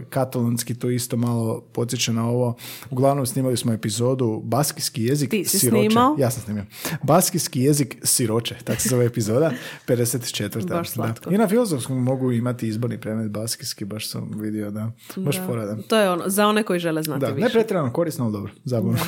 Katalonski to isto malo podsjeća na ovo. Uglavnom snimali smo epizodu Baskijski jezik Ti si siroče. snimao? Ja sam snimio. Baskijski jezik siroče, tako se zove epizoda, 54. Baš Da. I na filozofskom mogu imati izborni predmet baskijski, baš sam vidio da. Baš da. To je ono, za one koji žele znati Da, više. ne pretjerano korisno, ali dobro, zabavno.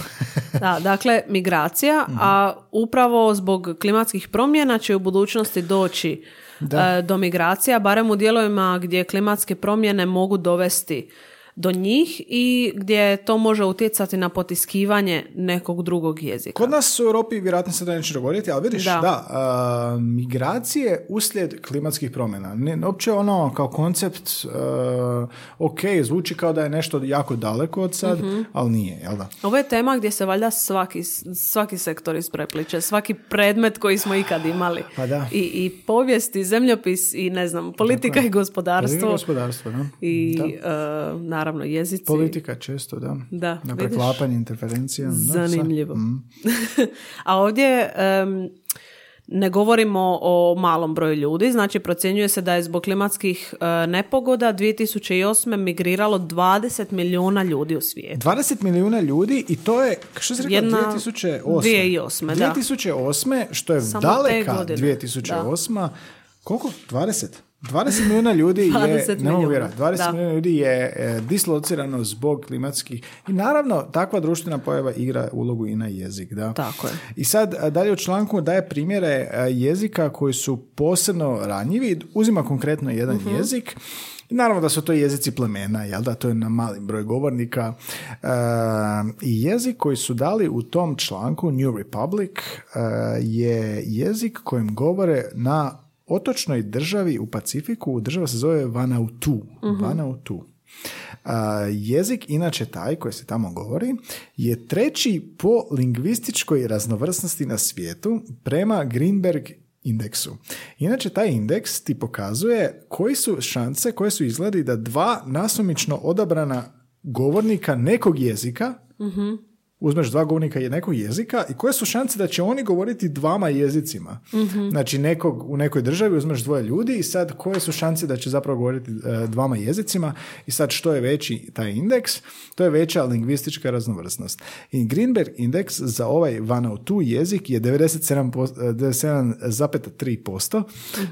Da, dakle, migracija, Mhm. a upravo zbog klimatskih promjena će u budućnosti doći Da. e, do migracija, barem u dijelovima gdje klimatske promjene mogu dovesti do njih i gdje to može utjecati na potiskivanje nekog drugog jezika. Kod nas u Europi vjerojatno se to neće dogoditi, ali vidiš, da, Da. a, migracije uslijed klimatskih promjena. Ne, uopće ono kao koncept, a, ok, zvuči kao da je nešto jako daleko od sad, Mhm. ali nije, jel da? Ovo je tema gdje se valjda svaki, svaki sektor isprepliče, svaki predmet koji smo ikad imali. Pa da. I, I povijest, i zemljopis, i ne znam, politika i gospodarstvo. Gospodarstvo, da. I Da. e, naravno jezici. Politika često, da. Da, Na preklapanje, interferencija. da. Zanimljivo. Mm. A ovdje em, ne govorimo o malom broju ljudi, znači procjenjuje se da je zbog klimatskih e, nepogoda 2008. migriralo 20 milijuna ljudi u svijetu. 20 milijuna ljudi i to je, što si rekla, Jedna- 2008. 2008, da. 2008. što je Samo daleka godine, 2008. Koliko? 20? 20 milijuna ljudi je, 20 ne mogu vjerovati, 20 da. milijuna ljudi je e, dislocirano zbog klimatskih i naravno takva društvena pojava igra ulogu i na jezik. Da. Tako je. I sad a, dalje u članku daje primjere a, jezika koji su posebno ranjivi, uzima konkretno jedan Mhm. jezik i naravno da su to jezici plemena, jel da, to je na mali broj govornika. E, I jezik koji su dali u tom članku New Republic e, je jezik kojim govore na otočnoj državi u Pacifiku, država se zove Vanuatu. Vanuatu. A, jezik, inače taj koji se tamo govori, je treći po lingvističkoj raznovrsnosti na svijetu prema Greenberg indeksu. Inače, taj indeks ti pokazuje koji su šanse, koje su izgledi da dva nasumično odabrana govornika nekog jezika uzmeš dva govornika nekog jezika i koje su šanse da će oni govoriti dvama jezicima. Znači nekog, u nekoj državi uzmeš dvoje ljudi i sad koje su šanse da će zapravo govoriti e, dvama jezicima i sad što je veći taj indeks, to je veća lingvistička raznovrsnost. I Greenberg indeks za ovaj Vanuatu jezik je 97 po- e, 97,3%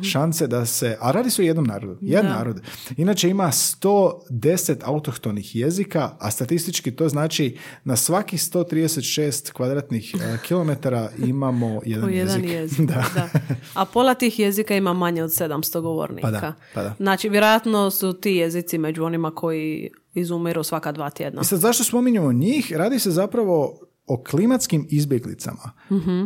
šanse da se, a radi se o jednom narodu, jedan Da. narod. Inače ima 110 autohtonih jezika, a statistički to znači na svaki 136 kvadratnih e, kilometara imamo jedan, jedan jezik. jezik. da. da. A pola tih jezika ima manje od 700 govornika. Pa da, pa da. Znači, vjerojatno su ti jezici među onima koji izumiru svaka dva tjedna. I sad zašto spominjemo njih? Radi se zapravo o klimatskim izbjeglicama.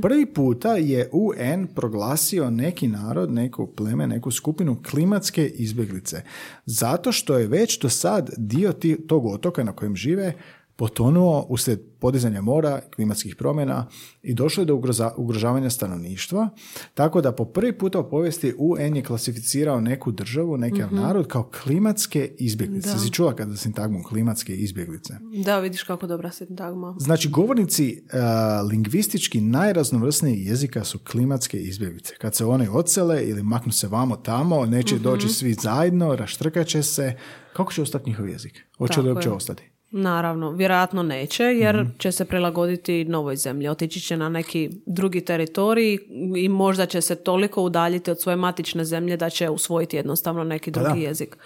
Prvi puta je UN proglasio neki narod, neku pleme, neku skupinu klimatske izbjeglice. Zato što je već do sad dio tog otoka na kojem žive potonuo uslijed podizanja mora, klimatskih promjena i došlo je do ugrožavanja stanovništva, tako da po prvi puta u povijesti UN je klasificirao neku državu, neki narod kao klimatske izbjeglice. Si čula kada sintagmu klimatske izbjeglice? Da, vidiš kako dobra sintagma. Znači, govornici uh, lingvistički najraznovrsnijih jezika su klimatske izbjeglice. Kad se one odsele ili maknu se vamo tamo, neće Mhm. doći svi zajedno, raštrkat će se. Kako će ostati njihov jezik? Hoće li uopće ostati? Naravno, vjerojatno neće jer će se prilagoditi novoj zemlji. Otići će na neki drugi teritorij i možda će se toliko udaljiti od svoje matične zemlje da će usvojiti jednostavno neki drugi da. jezik.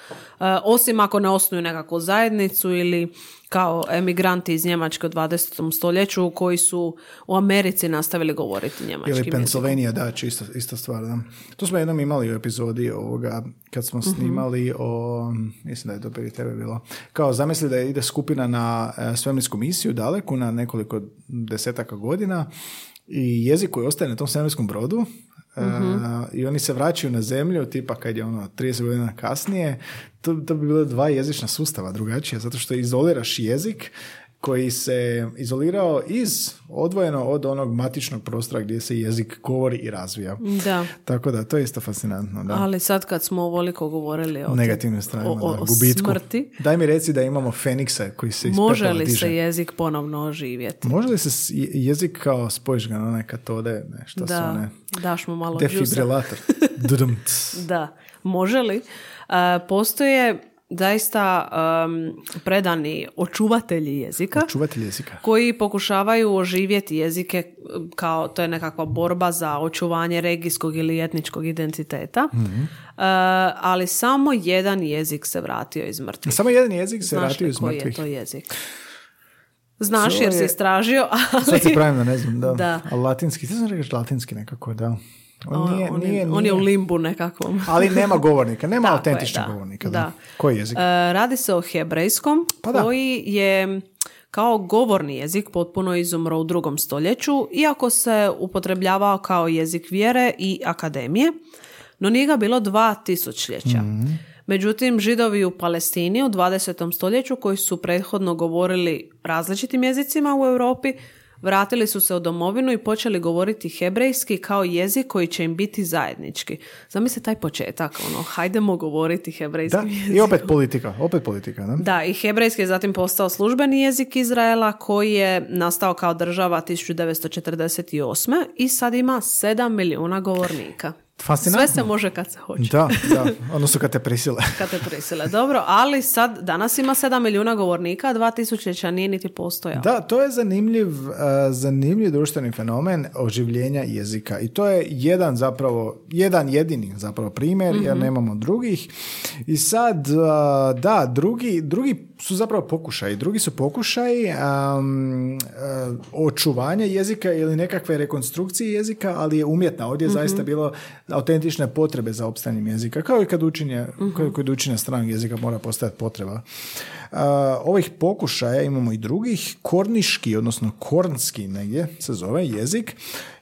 E, osim ako ne osnuju nekakvu zajednicu ili kao emigranti iz Njemačke u 20. stoljeću koji su u Americi nastavili govoriti njemačkim Ili. Pennsylvania, da, čisto, ista stvar, da. To smo jednom imali u epizodi ovoga, kad smo Mhm. snimali o, mislim da je to prije tebe bilo, kao zamisli da ide skupina na e, svemirsku misiju daleku, na nekoliko desetaka godina i jezik koji ostaje na tom svemirskom brodu, e, i oni se vraćaju na zemlju, tipa kad je ono 30 godina kasnije, to, to bi bilo dva jezična sustava drugačije, zato što izoliraš jezik koji se izolirao iz, odvojeno od onog matičnog prostora gdje se jezik govori i razvija. Da. Tako da, to je isto fascinantno. Da. Ali sad kad smo ovoliko govorili o, Negativne strane, o, o, da, o gubitku. smrti, Daj mi reci da imamo fenikse koji se može li diže. se jezik ponovno oživjeti? Može li se jezik kao spojiš ga na one katode, ne, šta su Da, one? daš mu malo. Defibrilator. Da, može li? E, postoje zaista em, predani očuvatelji jezika Čuvatelj jezika. koji pokušavaju oživjeti jezike kao to je nekakva borba za očuvanje regijskog ili etničkog identiteta. Mhm. E, ali samo jedan jezik se vratio iz mrtvih. Samo jedan jezik se Znaš vratio iz koji je mrtvih. to jezik? Znaš jer si istražio, ali... Sad se pravim da ne znam, da. Da. A latinski, ti sam rekao latinski nekako, da. On, nije, on, nije, je, on je u nije- limbu nekakvom. Ali nema govornika, nema Tako je, autentičnog da. govornika. Da. Da. Koji jezik? E, radi se o hebrejskom, Pa da. koji je kao govorni jezik potpuno izumro u drugom stoljeću, iako se upotrebljavao kao jezik vjere i akademije, no nije ga bilo dva tisućljeća. Mhm. Međutim, židovi u Palestini u 20. stoljeću koji su prethodno govorili različitim jezicima u Europi, vratili su se u domovinu i počeli govoriti hebrejski kao jezik koji će im biti zajednički. Zamisli taj početak, ono, hajdemo govoriti hebrejskim Da, jezikom. i opet politika, opet politika, da? Da, i hebrejski je zatim postao službeni jezik Izraela koji je nastao kao država 1948. i sad ima 7 milijuna govornika. Fascinantno. Sve se može kad se hoće. Da, da, odnosno kad te prisile. Kad te prisile. Dobro, ali sad danas ima 7 milijuna govornika, a 2000 nije niti postojao. Da, to je zanimljiv, uh, zanimljiv društveni fenomen oživljenja jezika i to je jedan zapravo, jedan jedini zapravo primjer jer nemamo drugih i sad, uh, da, drugi, drugi su zapravo pokušaji, drugi su pokušaji um, očuvanja jezika ili nekakve rekonstrukcije jezika, ali je umjetna, ovdje je zaista bilo autentične potrebe za opstanjem jezika, kao i kad učenje, kao i kod učenja stranog jezika mora postojati potreba. Uh, ovih pokušaja imamo i drugih. Korniški, odnosno kornski negdje se zove jezik,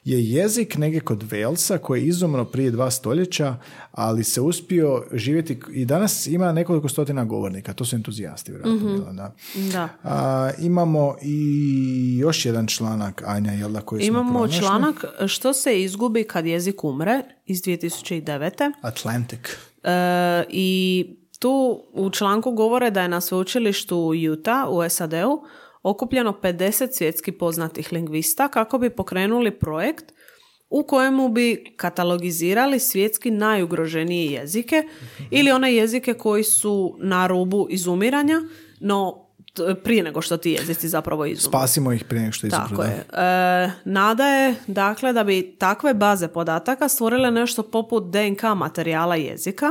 je jezik negdje kod Velsa koji je izumro prije dva stoljeća, ali se uspio živjeti i danas ima nekoliko stotina govornika, to su entuzijasti vjerojatno. bilo, Da. Da. A, imamo i još jedan članak, Anja, jel da, koji smo Imamo pronašli? članak što se izgubi kad jezik umre iz 2009. Atlantic. E, I tu u članku govore da je na sveučilištu u Utah u SAD-u okupljeno 50 svjetski poznatih lingvista kako bi pokrenuli projekt u kojemu bi katalogizirali svjetski najugroženije jezike ili one jezike koji su na rubu izumiranja, no t- prije nego što ti jezici zapravo izumru. Spasimo ih prije nego što izumru, Tako je. E, nada je, dakle, da bi takve baze podataka stvorile nešto poput DNK materijala jezika,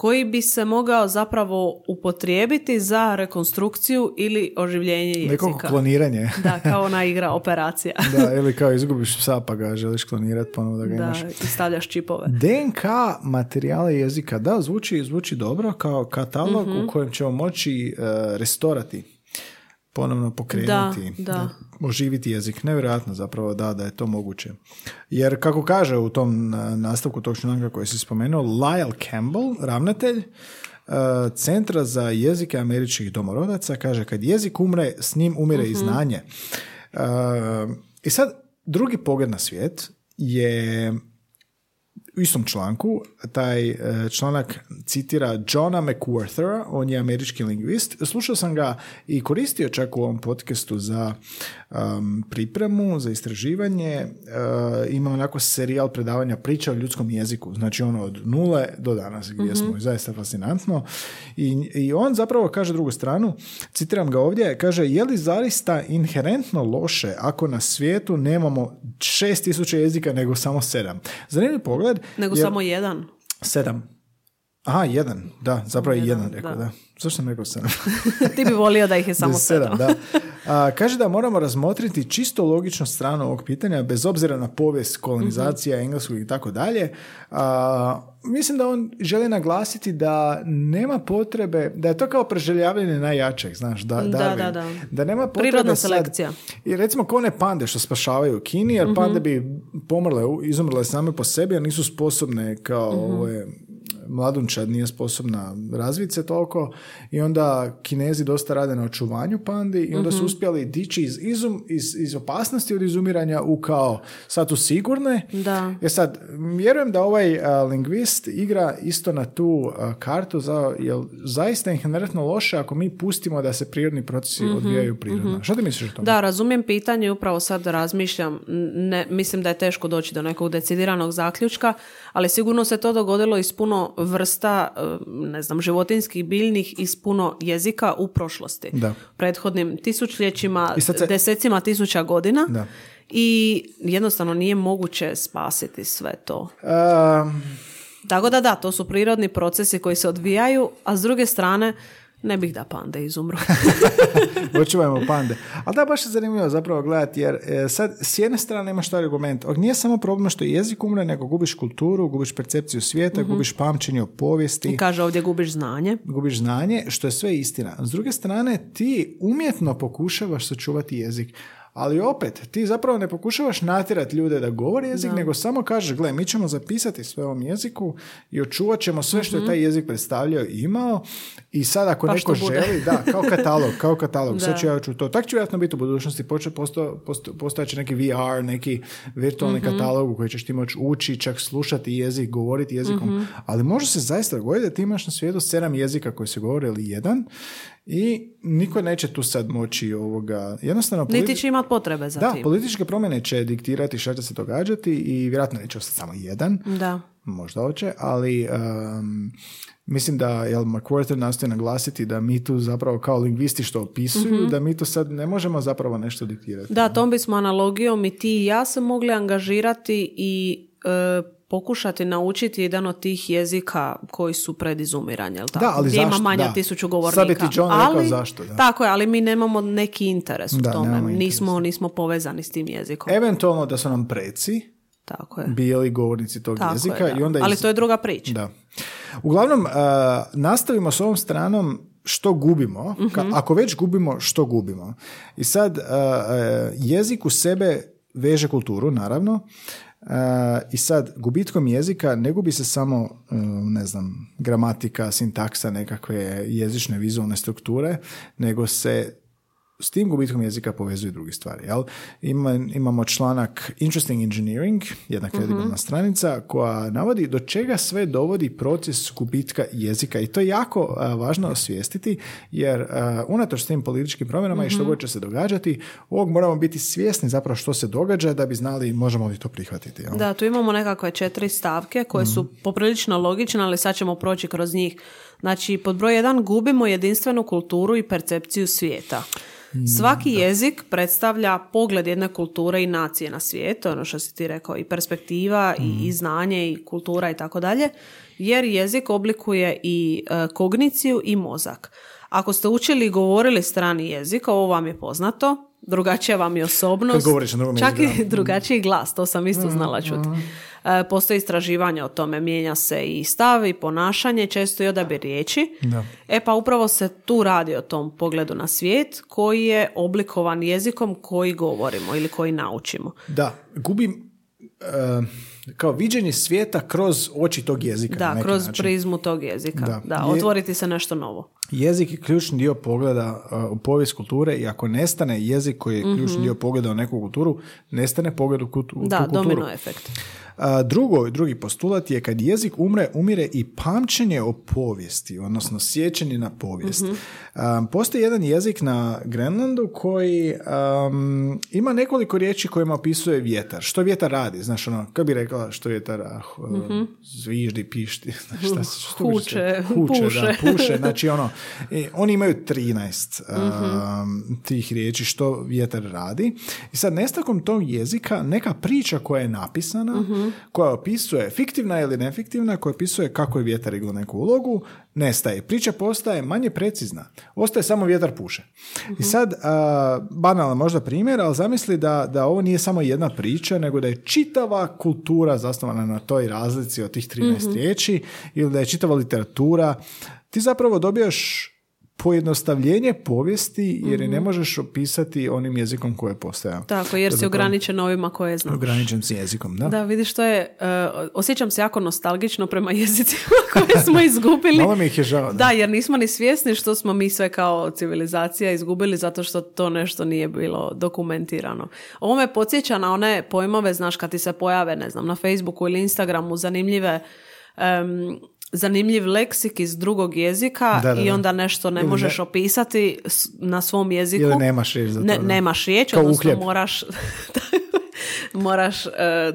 koji bi se mogao zapravo upotrijebiti za rekonstrukciju ili oživljenje Nekako jezika. kloniranje. Da, kao ona igra operacija. da, ili kao izgubiš psa pa ga želiš klonirati ponovo da ga da, imaš. i stavljaš čipove. DNK materijala jezika, da, zvuči, zvuči dobro kao katalog Mhm. u kojem ćemo moći e, restorati, ponovno pokrenuti, Da, da. oživiti jezik. Nevjerojatno zapravo da, da je to moguće. Jer kako kaže u tom e, nastavku tog članka koji si spomenuo, Lyle Campbell, ravnatelj, e, Centra za jezike američkih domorodaca. Kaže, kad jezik umre, s njim umire i znanje. Uh, I sad, drugi pogled na svijet je u istom članku, taj e, članak citira Johna McWhorthera, on je američki lingvist. Slušao sam ga i koristio čak u ovom podcastu za um, pripremu, za istraživanje. Uh, ima onako serijal predavanja priča o ljudskom jeziku, znači ono od nule do danas gdje smo, zaista fascinantno. I, I on zapravo kaže drugu stranu, citiram ga ovdje, kaže, je li zaista inherentno loše ako na svijetu nemamo šest tisuća jezika nego samo sedam? Zanimljiv pogled. Nego jer- samo jedan. Sedam. Aha, jedan, da, zapravo je Jedan, jedan rekao, da. da. Zašto sam rekao sedam? Ti bi volio da ih je samo sedam. da. A, kaže da moramo razmotriti čisto logičnu stranu ovog pitanja, bez obzira na povijest kolonizacija Mhm. engleskog i tako dalje. A, Mislim da on želi naglasiti da nema potrebe, da je to kao preželjavanje najjačeg, znaš, da, Da, da, da. da nema potrebe Prirodna sad- selekcija. i recimo kao one pande što spašavaju u Kini, jer pande bi pomrle, izumrle same po sebi, jer nisu sposobne kao ove mladunčad nije sposobna razviti se toliko i onda kinezi dosta rade na očuvanju pandi i onda su uspjeli dići iz, izum, iz, iz opasnosti od izumiranja u kao sad tu sigurne. Da. E sad, vjerujem da ovaj a, lingvist igra isto na tu a, kartu za, jel zaista je inherentno loše ako mi pustimo da se prirodni procesi odvijaju prirodno. Što ti misliš o tome? Da, razumijem pitanje, upravo sad razmišljam, ne, mislim da je teško doći do nekog decidiranog zaključka, ali sigurno se to dogodilo iz puno vrsta, e, ne znam, životinskih, biljnih, iz puno jezika u prošlosti. Da. Prethodnim tisućljećima, se- desecima tisuća godina. Da. I jednostavno nije moguće spasiti sve to. Um, Tako da da, to su prirodni procesi koji se odvijaju, a s druge strane ne bih da pande izumru. očuvajmo pande. Ali da, baš je zanimljivo zapravo gledati, jer e, sad s jedne strane imaš taj argument. Og nije samo problem što jezik umre, nego gubiš kulturu, gubiš percepciju svijeta, gubiš pamćenje o povijesti, Kaže ovdje gubiš znanje. gubiš znanje, što je sve istina. S druge strane, ti umjetno pokušavaš sačuvati jezik. Ali opet, ti zapravo ne pokušavaš natjerati ljude da govore jezik, nego samo kažeš, gle, mi ćemo zapisati sve ovom jeziku i očuvat ćemo sve što je taj jezik predstavljao i imao. I sad ako Pa neko što želi, da, kao katalog, kao katalog, Da. sad ću ja ću to. Tak će vjerojatno biti u budućnosti, posto, posto, postojaće neki VR, neki virtualni Mhm. katalog u koji ćeš ti moći ući, čak slušati jezik, govoriti jezikom. Mhm. Ali može se zaista dogoditi da ti imaš na svijetu sedam jezika koji se govore ili jedan i niko neće tu sad moći ovoga, jednostavno Niti politi- će imat potrebe za da, tim. političke promjene će diktirati šta će se događati i vjerojatno neće ostati samo jedan, Da. možda hoće, ali um, mislim da jel, McWhorter nastoji naglasiti da mi tu zapravo kao lingvisti što opisuju, da mi tu sad ne možemo zapravo nešto diktirati. Da, tom bismo analogijom i ti i ja se mogli angažirati i e, pokušati naučiti jedan od tih jezika koji su pred jel tako? Da, ali Gdje ima zašto? manje Da. tisuću Sad govornika. bi ti John rekao ali, zašto, da. Tako je, ali mi nemamo neki interes u Da, tome. nemamo interes. Nismo, nismo povezani s tim jezikom. Eventualno da su nam preci Tako je. bili govornici tog Tako jezika je, i onda Ali iz- to je druga priča. Da. Uglavnom, uh, nastavimo s ovom stranom što gubimo, ka- Mhm. ako već gubimo, što gubimo. I sad, uh, uh, jezik u sebe veže kulturu, naravno, uh, i sad, gubitkom jezika ne gubi se samo, uh, ne znam, gramatika, sintaksa, nekakve jezične vizualne strukture, nego se s tim gubitkom jezika povezuju druge stvari. Jel? Ima, imamo članak Interesting Engineering, jedna kredibilna stranica, koja navodi do čega sve dovodi proces gubitka jezika. I to je jako a, važno osvijestiti, jer a, unatoč tim političkim promjenama i što god će se događati, ovog moramo biti svjesni zapravo što se događa da bi znali možemo li to prihvatiti. Jel? Da, tu imamo nekakve četiri stavke koje su Mhm. poprilično logične, ali sad ćemo proći kroz njih. Znači, pod broj jedan gubimo jedinstvenu kulturu i percepciju svijeta. Mm, Svaki jezik predstavlja pogled jedne kulture i nacije na svijet, ono što si ti rekao, i perspektiva, i, Mm. i znanje, i kultura i tako dalje, jer jezik oblikuje i e, kogniciju i mozak. Ako ste učili i govorili strani jezik, ovo vam je poznato, drugačija vam je osobnost, na čak i drugačiji glas, to sam isto znala čuti. E, Postoji istraživanje o tome, mijenja se i stav i ponašanje, često i odabir riječi. Da. E pa upravo se tu radi o tom pogledu na svijet koji je oblikovan jezikom koji govorimo ili koji naučimo. Da, gubi, e, kao viđenje svijeta kroz oči tog jezika. na Da, neki kroz način. prizmu tog jezika. Da. Da, Je- otvoriti se nešto novo. Jezik je ključni dio pogleda u povijest kulture i ako nestane jezik koji je ključni dio pogleda u neku kulturu, nestane pogled u, kut- u Da, tu kulturu. domino efekt. A, drugo, drugi postulat je kad jezik umre, umire i pamćenje o povijesti, odnosno sjećanje na povijest. A, postoji jedan jezik na Grenlandu koji am, ima nekoliko riječi kojima opisuje vjetar. Što vjetar radi? Znaš, ono, kako bi rekla što vjetar ah, zviždi, pišti, šta, što Huče, huče, puše. da, puše. Znači, ono, oni imaju 13 um, tih riječi što vjetar radi. I sad, nestakom tog jezika, neka priča koja je napisana, koja opisuje fiktivna ili nefiktivna, koja opisuje kako je vjetar igrao neku ulogu, nestaje. Priča postaje manje precizna. Ostaje samo vjetar puše. I sad, uh, banalan možda primjer, ali zamisli da, da ovo nije samo jedna priča, nego da je čitava kultura zasnovana na toj razlici od tih 13 riječi ili da je čitava literatura. Ti zapravo dobijaš pojednostavljenje povijesti jer je ne možeš opisati onim jezikom koje postoje. Tako, jer si ograničen ovima koje znaš. Ograničen si jezikom, da? Da, vidiš, to je, uh, osjećam se jako nostalgično prema jezicima koje smo izgubili. Malo mi ih je žao. Da, jer nismo ni svjesni što smo mi sve kao civilizacija izgubili zato što to nešto nije bilo dokumentirano. Ovo me podsjeća na one pojmove, znaš, kad ti se pojave, ne znam, na Facebooku ili Instagramu zanimljive em, zanimljiv leksik iz drugog jezika Da, da, i da. onda nešto ne Ili možeš ne- opisati na svom jeziku. Ili nemaš riječ za to, Ne, nemaš riječ, odnosno uhljeb. moraš moraš e,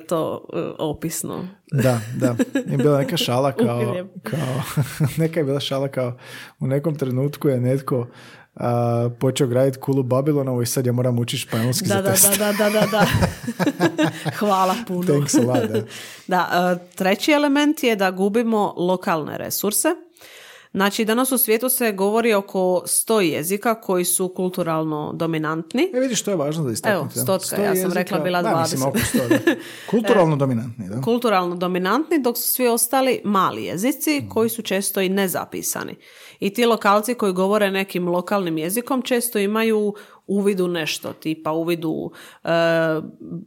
to e, opisno. Da, da. Je bila neka šala kao, kao neka je bila šala kao u nekom trenutku je netko a, počeo graditi kulu Babilonovu i sad ja moram učiti španjolski Da, za da, test. da, da, da, da, da. Hvala puno. Thanks a lot, da. Da, e, treći element je da gubimo lokalne resurse. Znači, danas u svijetu se govori oko sto jezika koji su kulturalno dominantni. E vidiš, to je važno da istaknuti. Evo, stotka, Sto ja sam rekla bila da, mislim, 20. oko sto, da. Kulturalno dominantni, da. kulturalno dominantni, dok su svi ostali mali jezici Mm. koji su često i nezapisani. I ti lokalci koji govore nekim lokalnim jezikom često imaju uvid u nešto, tipa uvid u e,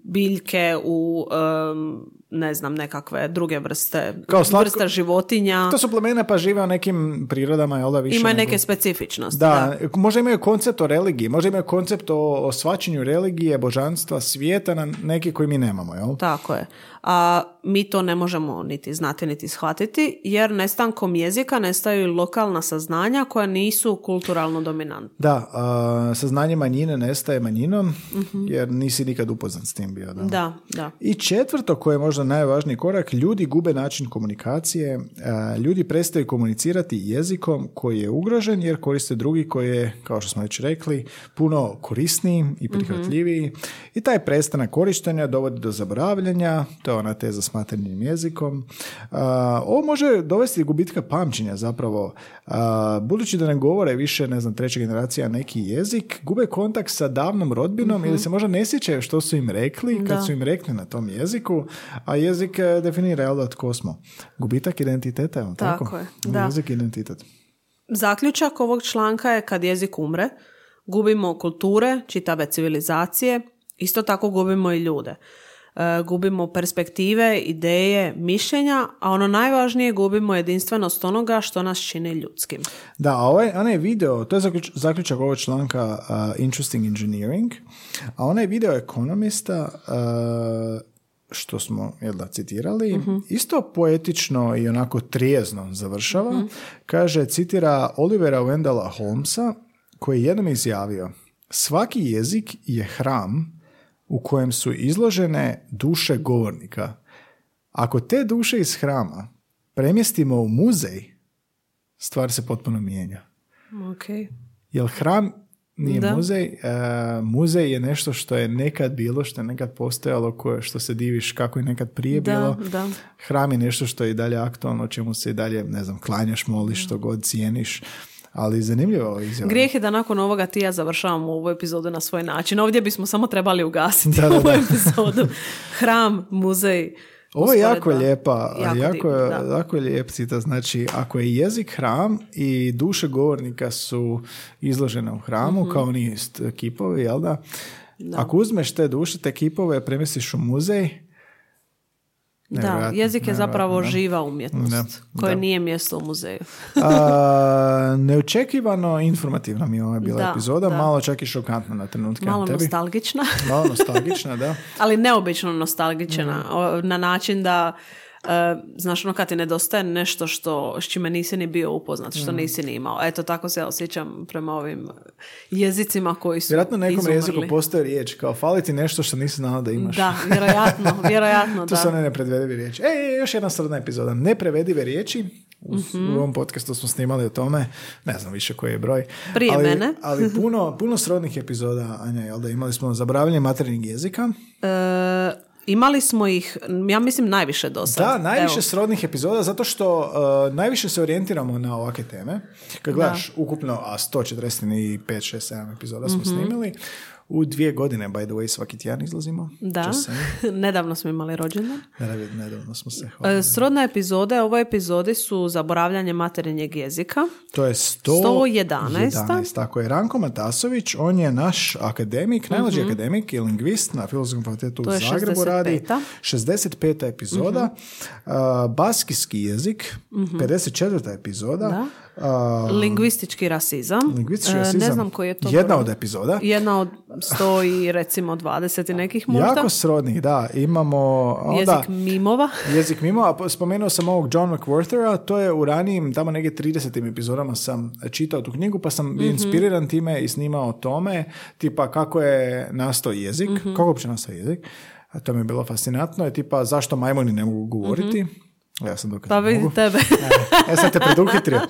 biljke, u ne znam, nekakve druge vrste, Kao slatko- vrste životinja. To su plemena pa žive u nekim prirodama, jel da više Imaju nego- neke specifičnosti. Da, možda imaju koncept o religiji, možda imaju koncept o, o svačanju religije, božanstva, svijeta na neki koji mi nemamo, jel? Tako je. A mi to ne možemo niti znati niti shvatiti jer nestankom jezika nestaju i lokalna saznanja koja nisu kulturalno dominantna. Da, a, saznanje manjine nestaje manjinom, jer nisi nikad upoznat s tim bio. Da. Da, da. I četvrto, koje je možda najvažniji korak, ljudi gube način komunikacije, a, ljudi prestaju komunicirati jezikom koji je ugrožen jer koriste drugi koji je, kao što smo već rekli, puno korisniji i prihvatljiviji. I taj prestanak korištenja dovodi do zaboravljanja, to je ona teza s materinjim jezikom. A, ovo može dovesti do gubitka pamćenja zapravo, A, budući da ne govore više, ne znam, treća generacija neki jezik, gube kontakt sa davnom rodbinom ili se možda ne sjećaju što su im rekli kad Da. su im rekli na tom jeziku, a jezik e, definira jel da tko smo. Gubitak identiteta, jel tako? Tako je, da. Jezik identitet. Zaključak ovog članka je kad jezik umre, gubimo kulture, čitave civilizacije, isto tako gubimo i ljude. E, gubimo perspektive, ideje, mišljenja, a ono najvažnije gubimo jedinstvenost onoga što nas čini ljudskim. Da, a ovaj, onaj video, to je zaključ- zaključak ovog članka uh, Interesting Engineering, a onaj video ekonomista uh, što smo jel da, citirali, isto poetično i onako trijezno završava. Kaže, citira Olivera Wendella Holmesa, koji je jednom izjavio svaki jezik je hram u kojem su izložene duše govornika. Ako te duše iz hrama premjestimo u muzej, stvar se potpuno mijenja. Ok. Jer hram nije Da. muzej, e, muzej je nešto što je nekad bilo, što je nekad postojalo, koje, što se diviš kako je nekad prije Da, bilo. da. Hram je nešto što je i dalje aktualno, čemu se i dalje, ne znam, klanjaš, moliš, što god cijeniš. Ali zanimljivo izjava. Grijeh je da nakon ovoga ti ja završavamo ovu epizodu na svoj način. Ovdje bismo samo trebali ugasiti Da, da, ovu da. epizodu. Hram, muzej. Ovo je jako lijepa, Jako jako, divno, da. jako je lijep citat. Znači, ako je jezik hram i duše govornika su izložene u hramu, Mhm. kao oni st- kipovi, jel da? Ako uzmeš te duše, te kipove, premestiš u muzej, Da, jezik je zapravo da. živa umjetnost Da, koje da. nije mjesto u muzeju. A, neočekivano informativna mi je ova bila Da, epizoda, da. malo čak i šokantna na trenutke. Malo tebi. nostalgična, Malo nostalgična, da. ali neobično nostalgična. O- Na način da znaš ono kad ti nedostaje nešto što s čime nisi ni bio upoznat, što nisi ni imao. Eto tako se ja osjećam prema ovim jezicima koji su Vjerojatno nekom izumrli. jeziku postoji riječ, kao fali ti nešto što nisi znao da imaš. Da, vjerojatno, vjerojatno To da. su one neprevedive riječi. E, još jedna srodna epizoda. Neprevedive riječi. U, Mhm. u ovom podcastu smo snimali o tome. Ne znam više koji je broj. Prije ali, mene. ali puno, puno srodnih epizoda, Anja, jel da imali smo zabravljanje materinjeg jezika. E, imali smo ih, ja mislim, najviše do sad. Da, najviše Evo. srodnih epizoda zato što uh, najviše se orijentiramo na ovakve teme. Kad gledaš ukupno, a 145, 6, 7 epizoda smo Mhm. snimili, u dvije godine, by the way, svaki tjedan izlazimo. Da, nedavno smo imali rođendan. Nedavno, nedavno smo se hvalili. E, Srodne epizode, ovoj epizodi su zaboravljanje materinjeg jezika. To je 100 111. 11, tako je. Ranko Matasović, on je naš akademik, najmlađi akademik i lingvist na Filozofskom fakultetu u Zagrebu 65. radi. 65. epizoda. Uh, baskijski jezik, 54. epizoda. Da. Uh, Lingvistički rasizam. lingvistički E, rasizam. Ne znam koji je to Jedna broj. od epizoda. Jedna od sto i recimo 20 i nekih možda. Jako srodnih, da. Imamo... onda- Jezik mimova. Jezik mimo, a po- spomenuo sam ovog John McWhortera, to je u ranijim, tamo negdje 30. epizodama sam čitao tu knjigu, pa sam bio inspiriran time i snimao o tome, tipa kako je nastao jezik, kako je uopće nastao jezik, a to mi je bilo fascinantno, je tipa zašto majmuni ne mogu govoriti, ja sam dokaz Pa da vidi mogu. tebe. Ja sam te preduhitrio.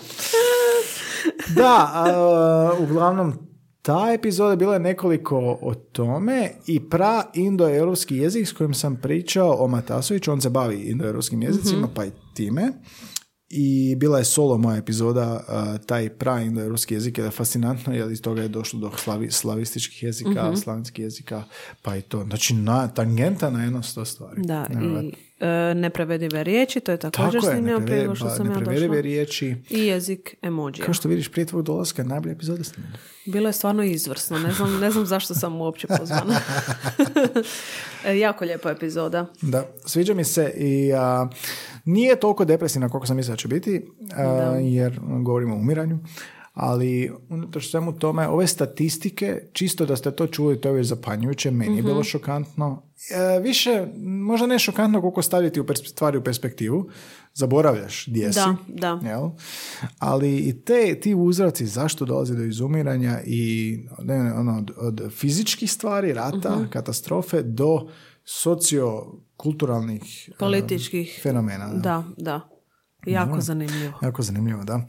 Da, a, uglavnom, ta epizoda bila je nekoliko o tome i pra indoeuropski jezik s kojim sam pričao o Matasoviću, on se bavi indoeuropskim jezicima, pa i time. I bila je solo moja epizoda, a, taj pra indoeuropski jezik je fascinantno, jer iz toga je došlo do slavi, slavističkih jezika, slavenskih jezika, pa i to. Znači, na, tangenta na jedno sto stvari. Da, i neprevedive riječi, to je također Tako snimljeno prije nego što neprevedive, sam ja došla. riječi. I jezik emojija. Kao što vidiš, prije tvojeg dolaska je epizoda snimljena. Bilo je stvarno izvrsno. Ne znam, ne znam zašto sam uopće pozvana. E, jako lijepa epizoda. Da, sviđa mi se i a, nije toliko depresivna koliko sam mislila da će biti, a, jer govorimo o umiranju, ali unatoč svemu tome, ove statistike, čisto da ste to čuli, to je već zapanjujuće, meni je Mhm. bilo šokantno. E, više, možda ne šokantno koliko staviti u pers- stvari u perspektivu, zaboravljaš gdje si. Da, da. Jel? Ali i te, ti uzroci zašto dolazi do izumiranja i ne, ne, ono, od, od fizičkih stvari, rata, Mhm. katastrofe, do sociokulturalnih e, Političkih. fenomena. Da. Da, da. Jako zanimljivo. Jako zanimljivo, da.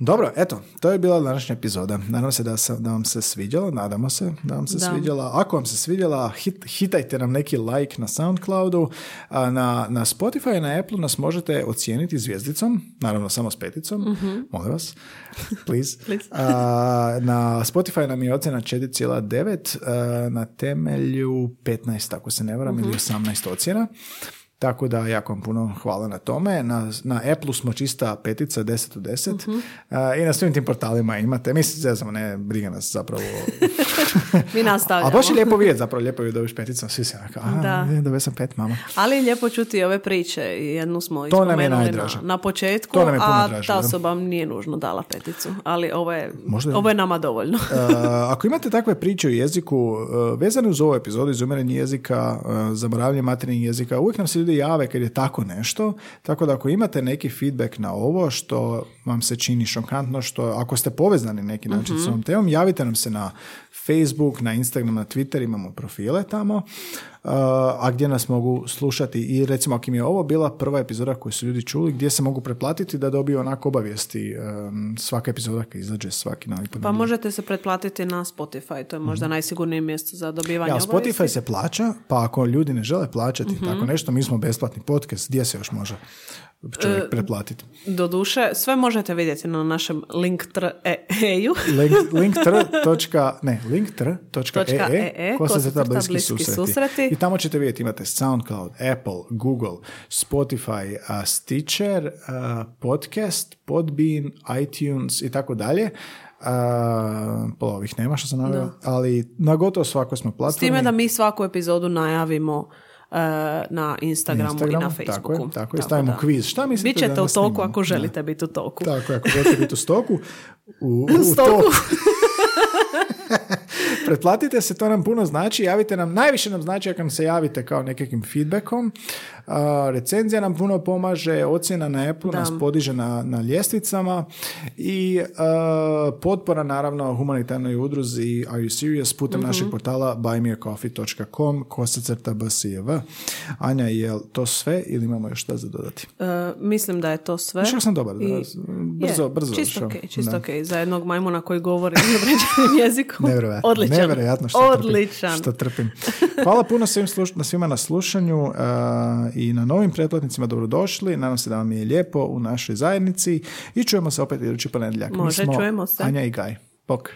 Dobro, eto, to je bila današnja epizoda. Nadam se da, sa- da vam se sviđalo, nadamo se da vam se Da. sviđala. Ako vam se svidjela, hit, hitajte nam neki like na Soundcloudu, a na, na Spotify i na Apple nas možete ocijeniti zvijezdicom, naravno samo s peticom, molim vas, please. A, na Spotify nam je ocjena 4,9 a, na temelju 15, ako se ne varam, ili 18 ocjena. Tako da jako vam puno hvala na tome. Na, na Apple smo čista petica 10 od 10. A, I na svim tim portalima imate. Mislim, zezamo, ne, briga nas zapravo. Mi nastavljamo. A baš je lijepo vidjeti, zapravo lijepo je dobiš peticom. Svi se onako, a, Da. dobio sam pet, mama. Ali je lijepo čuti ove priče. Jednu smo To nam je na, na početku, To nam je puno a draže, ta osoba nije nužno dala peticu. Ali ovo je, Možda- ovo je nama dovoljno. Uh, ako imate takve priče o jeziku uh, vezane uz ovu epizodu, izumiranje jezika, uh, zaboravljanje materinjeg jezika, uvijek nam se ljudi jave kad je tako nešto, tako da ako imate neki feedback na ovo što vam se čini šokantno, što ako ste povezani neki način s ovom temom, javite nam se na Facebook, na Instagram, na Twitter, imamo profile tamo, uh, a gdje nas mogu slušati. I recimo ako im je ovo bila prva epizoda koju su ljudi čuli, gdje se mogu pretplatiti da dobiju onako obavijesti um, svaka epizoda kad izađe svaki novi Pa možete se pretplatiti na Spotify, to je možda najsigurnije mjesto za dobivanje Ja, obavijesti. Spotify se plaća, pa ako ljudi ne žele plaćati tako nešto, mi smo besplatni podcast, gdje se još može čovjek pretplatiti? Doduše, sve možete vidjeti na našem link.eu. Link, linktr. točka- Ne, linktr.ee ee, ko se crta bliski, bliski susreti. susreti. I tamo ćete vidjeti, imate SoundCloud, Apple, Google, Spotify, a, Stitcher, a, Podcast, Podbean, iTunes i tako dalje. A, Pola ovih nema što sam naveo, ali na gotovo svakoj smo S platformi. time da mi svaku epizodu najavimo uh, na Instagramu, i na Instagramu, Facebooku. Tako je, tako je. Tako Stavimo da. kviz. Šta mislite Bićete da u toku ako želite biti u toku. Tako je, ako želite biti u stoku. U, u Stoku. toku. Pretplatite se, to nam puno znači. Javite nam, najviše nam znači ako nam se javite kao nekakvim feedbackom. Uh, recenzija nam puno pomaže, ocjena na Apple Da. nas podiže na, na ljestvicama i uh, potpora naravno humanitarnoj udruzi Are You Serious putem Mhm. našeg portala buymeacoffee.com kosacrta bsjev. Anja, je to sve ili imamo još šta za dodati? E, mislim da je to sve. Mišljala sam dobar, da, I- brzo, je, brzo Čisto završavam. ok, čisto Da. ok. Za jednog majmuna koji govori određenim jezikom. Nevjerojatno. Odličan. Nevjerojatno što trpim. Odličan. Što trpim. Hvala puno svim sluš- na svima na slušanju uh, i na novim pretplatnicima dobrodošli. Nadam se da vam je lijepo u našoj zajednici i čujemo se opet idući ponedjeljak. Mi Može, smo čujemo se. Anja i Gaj. Bok.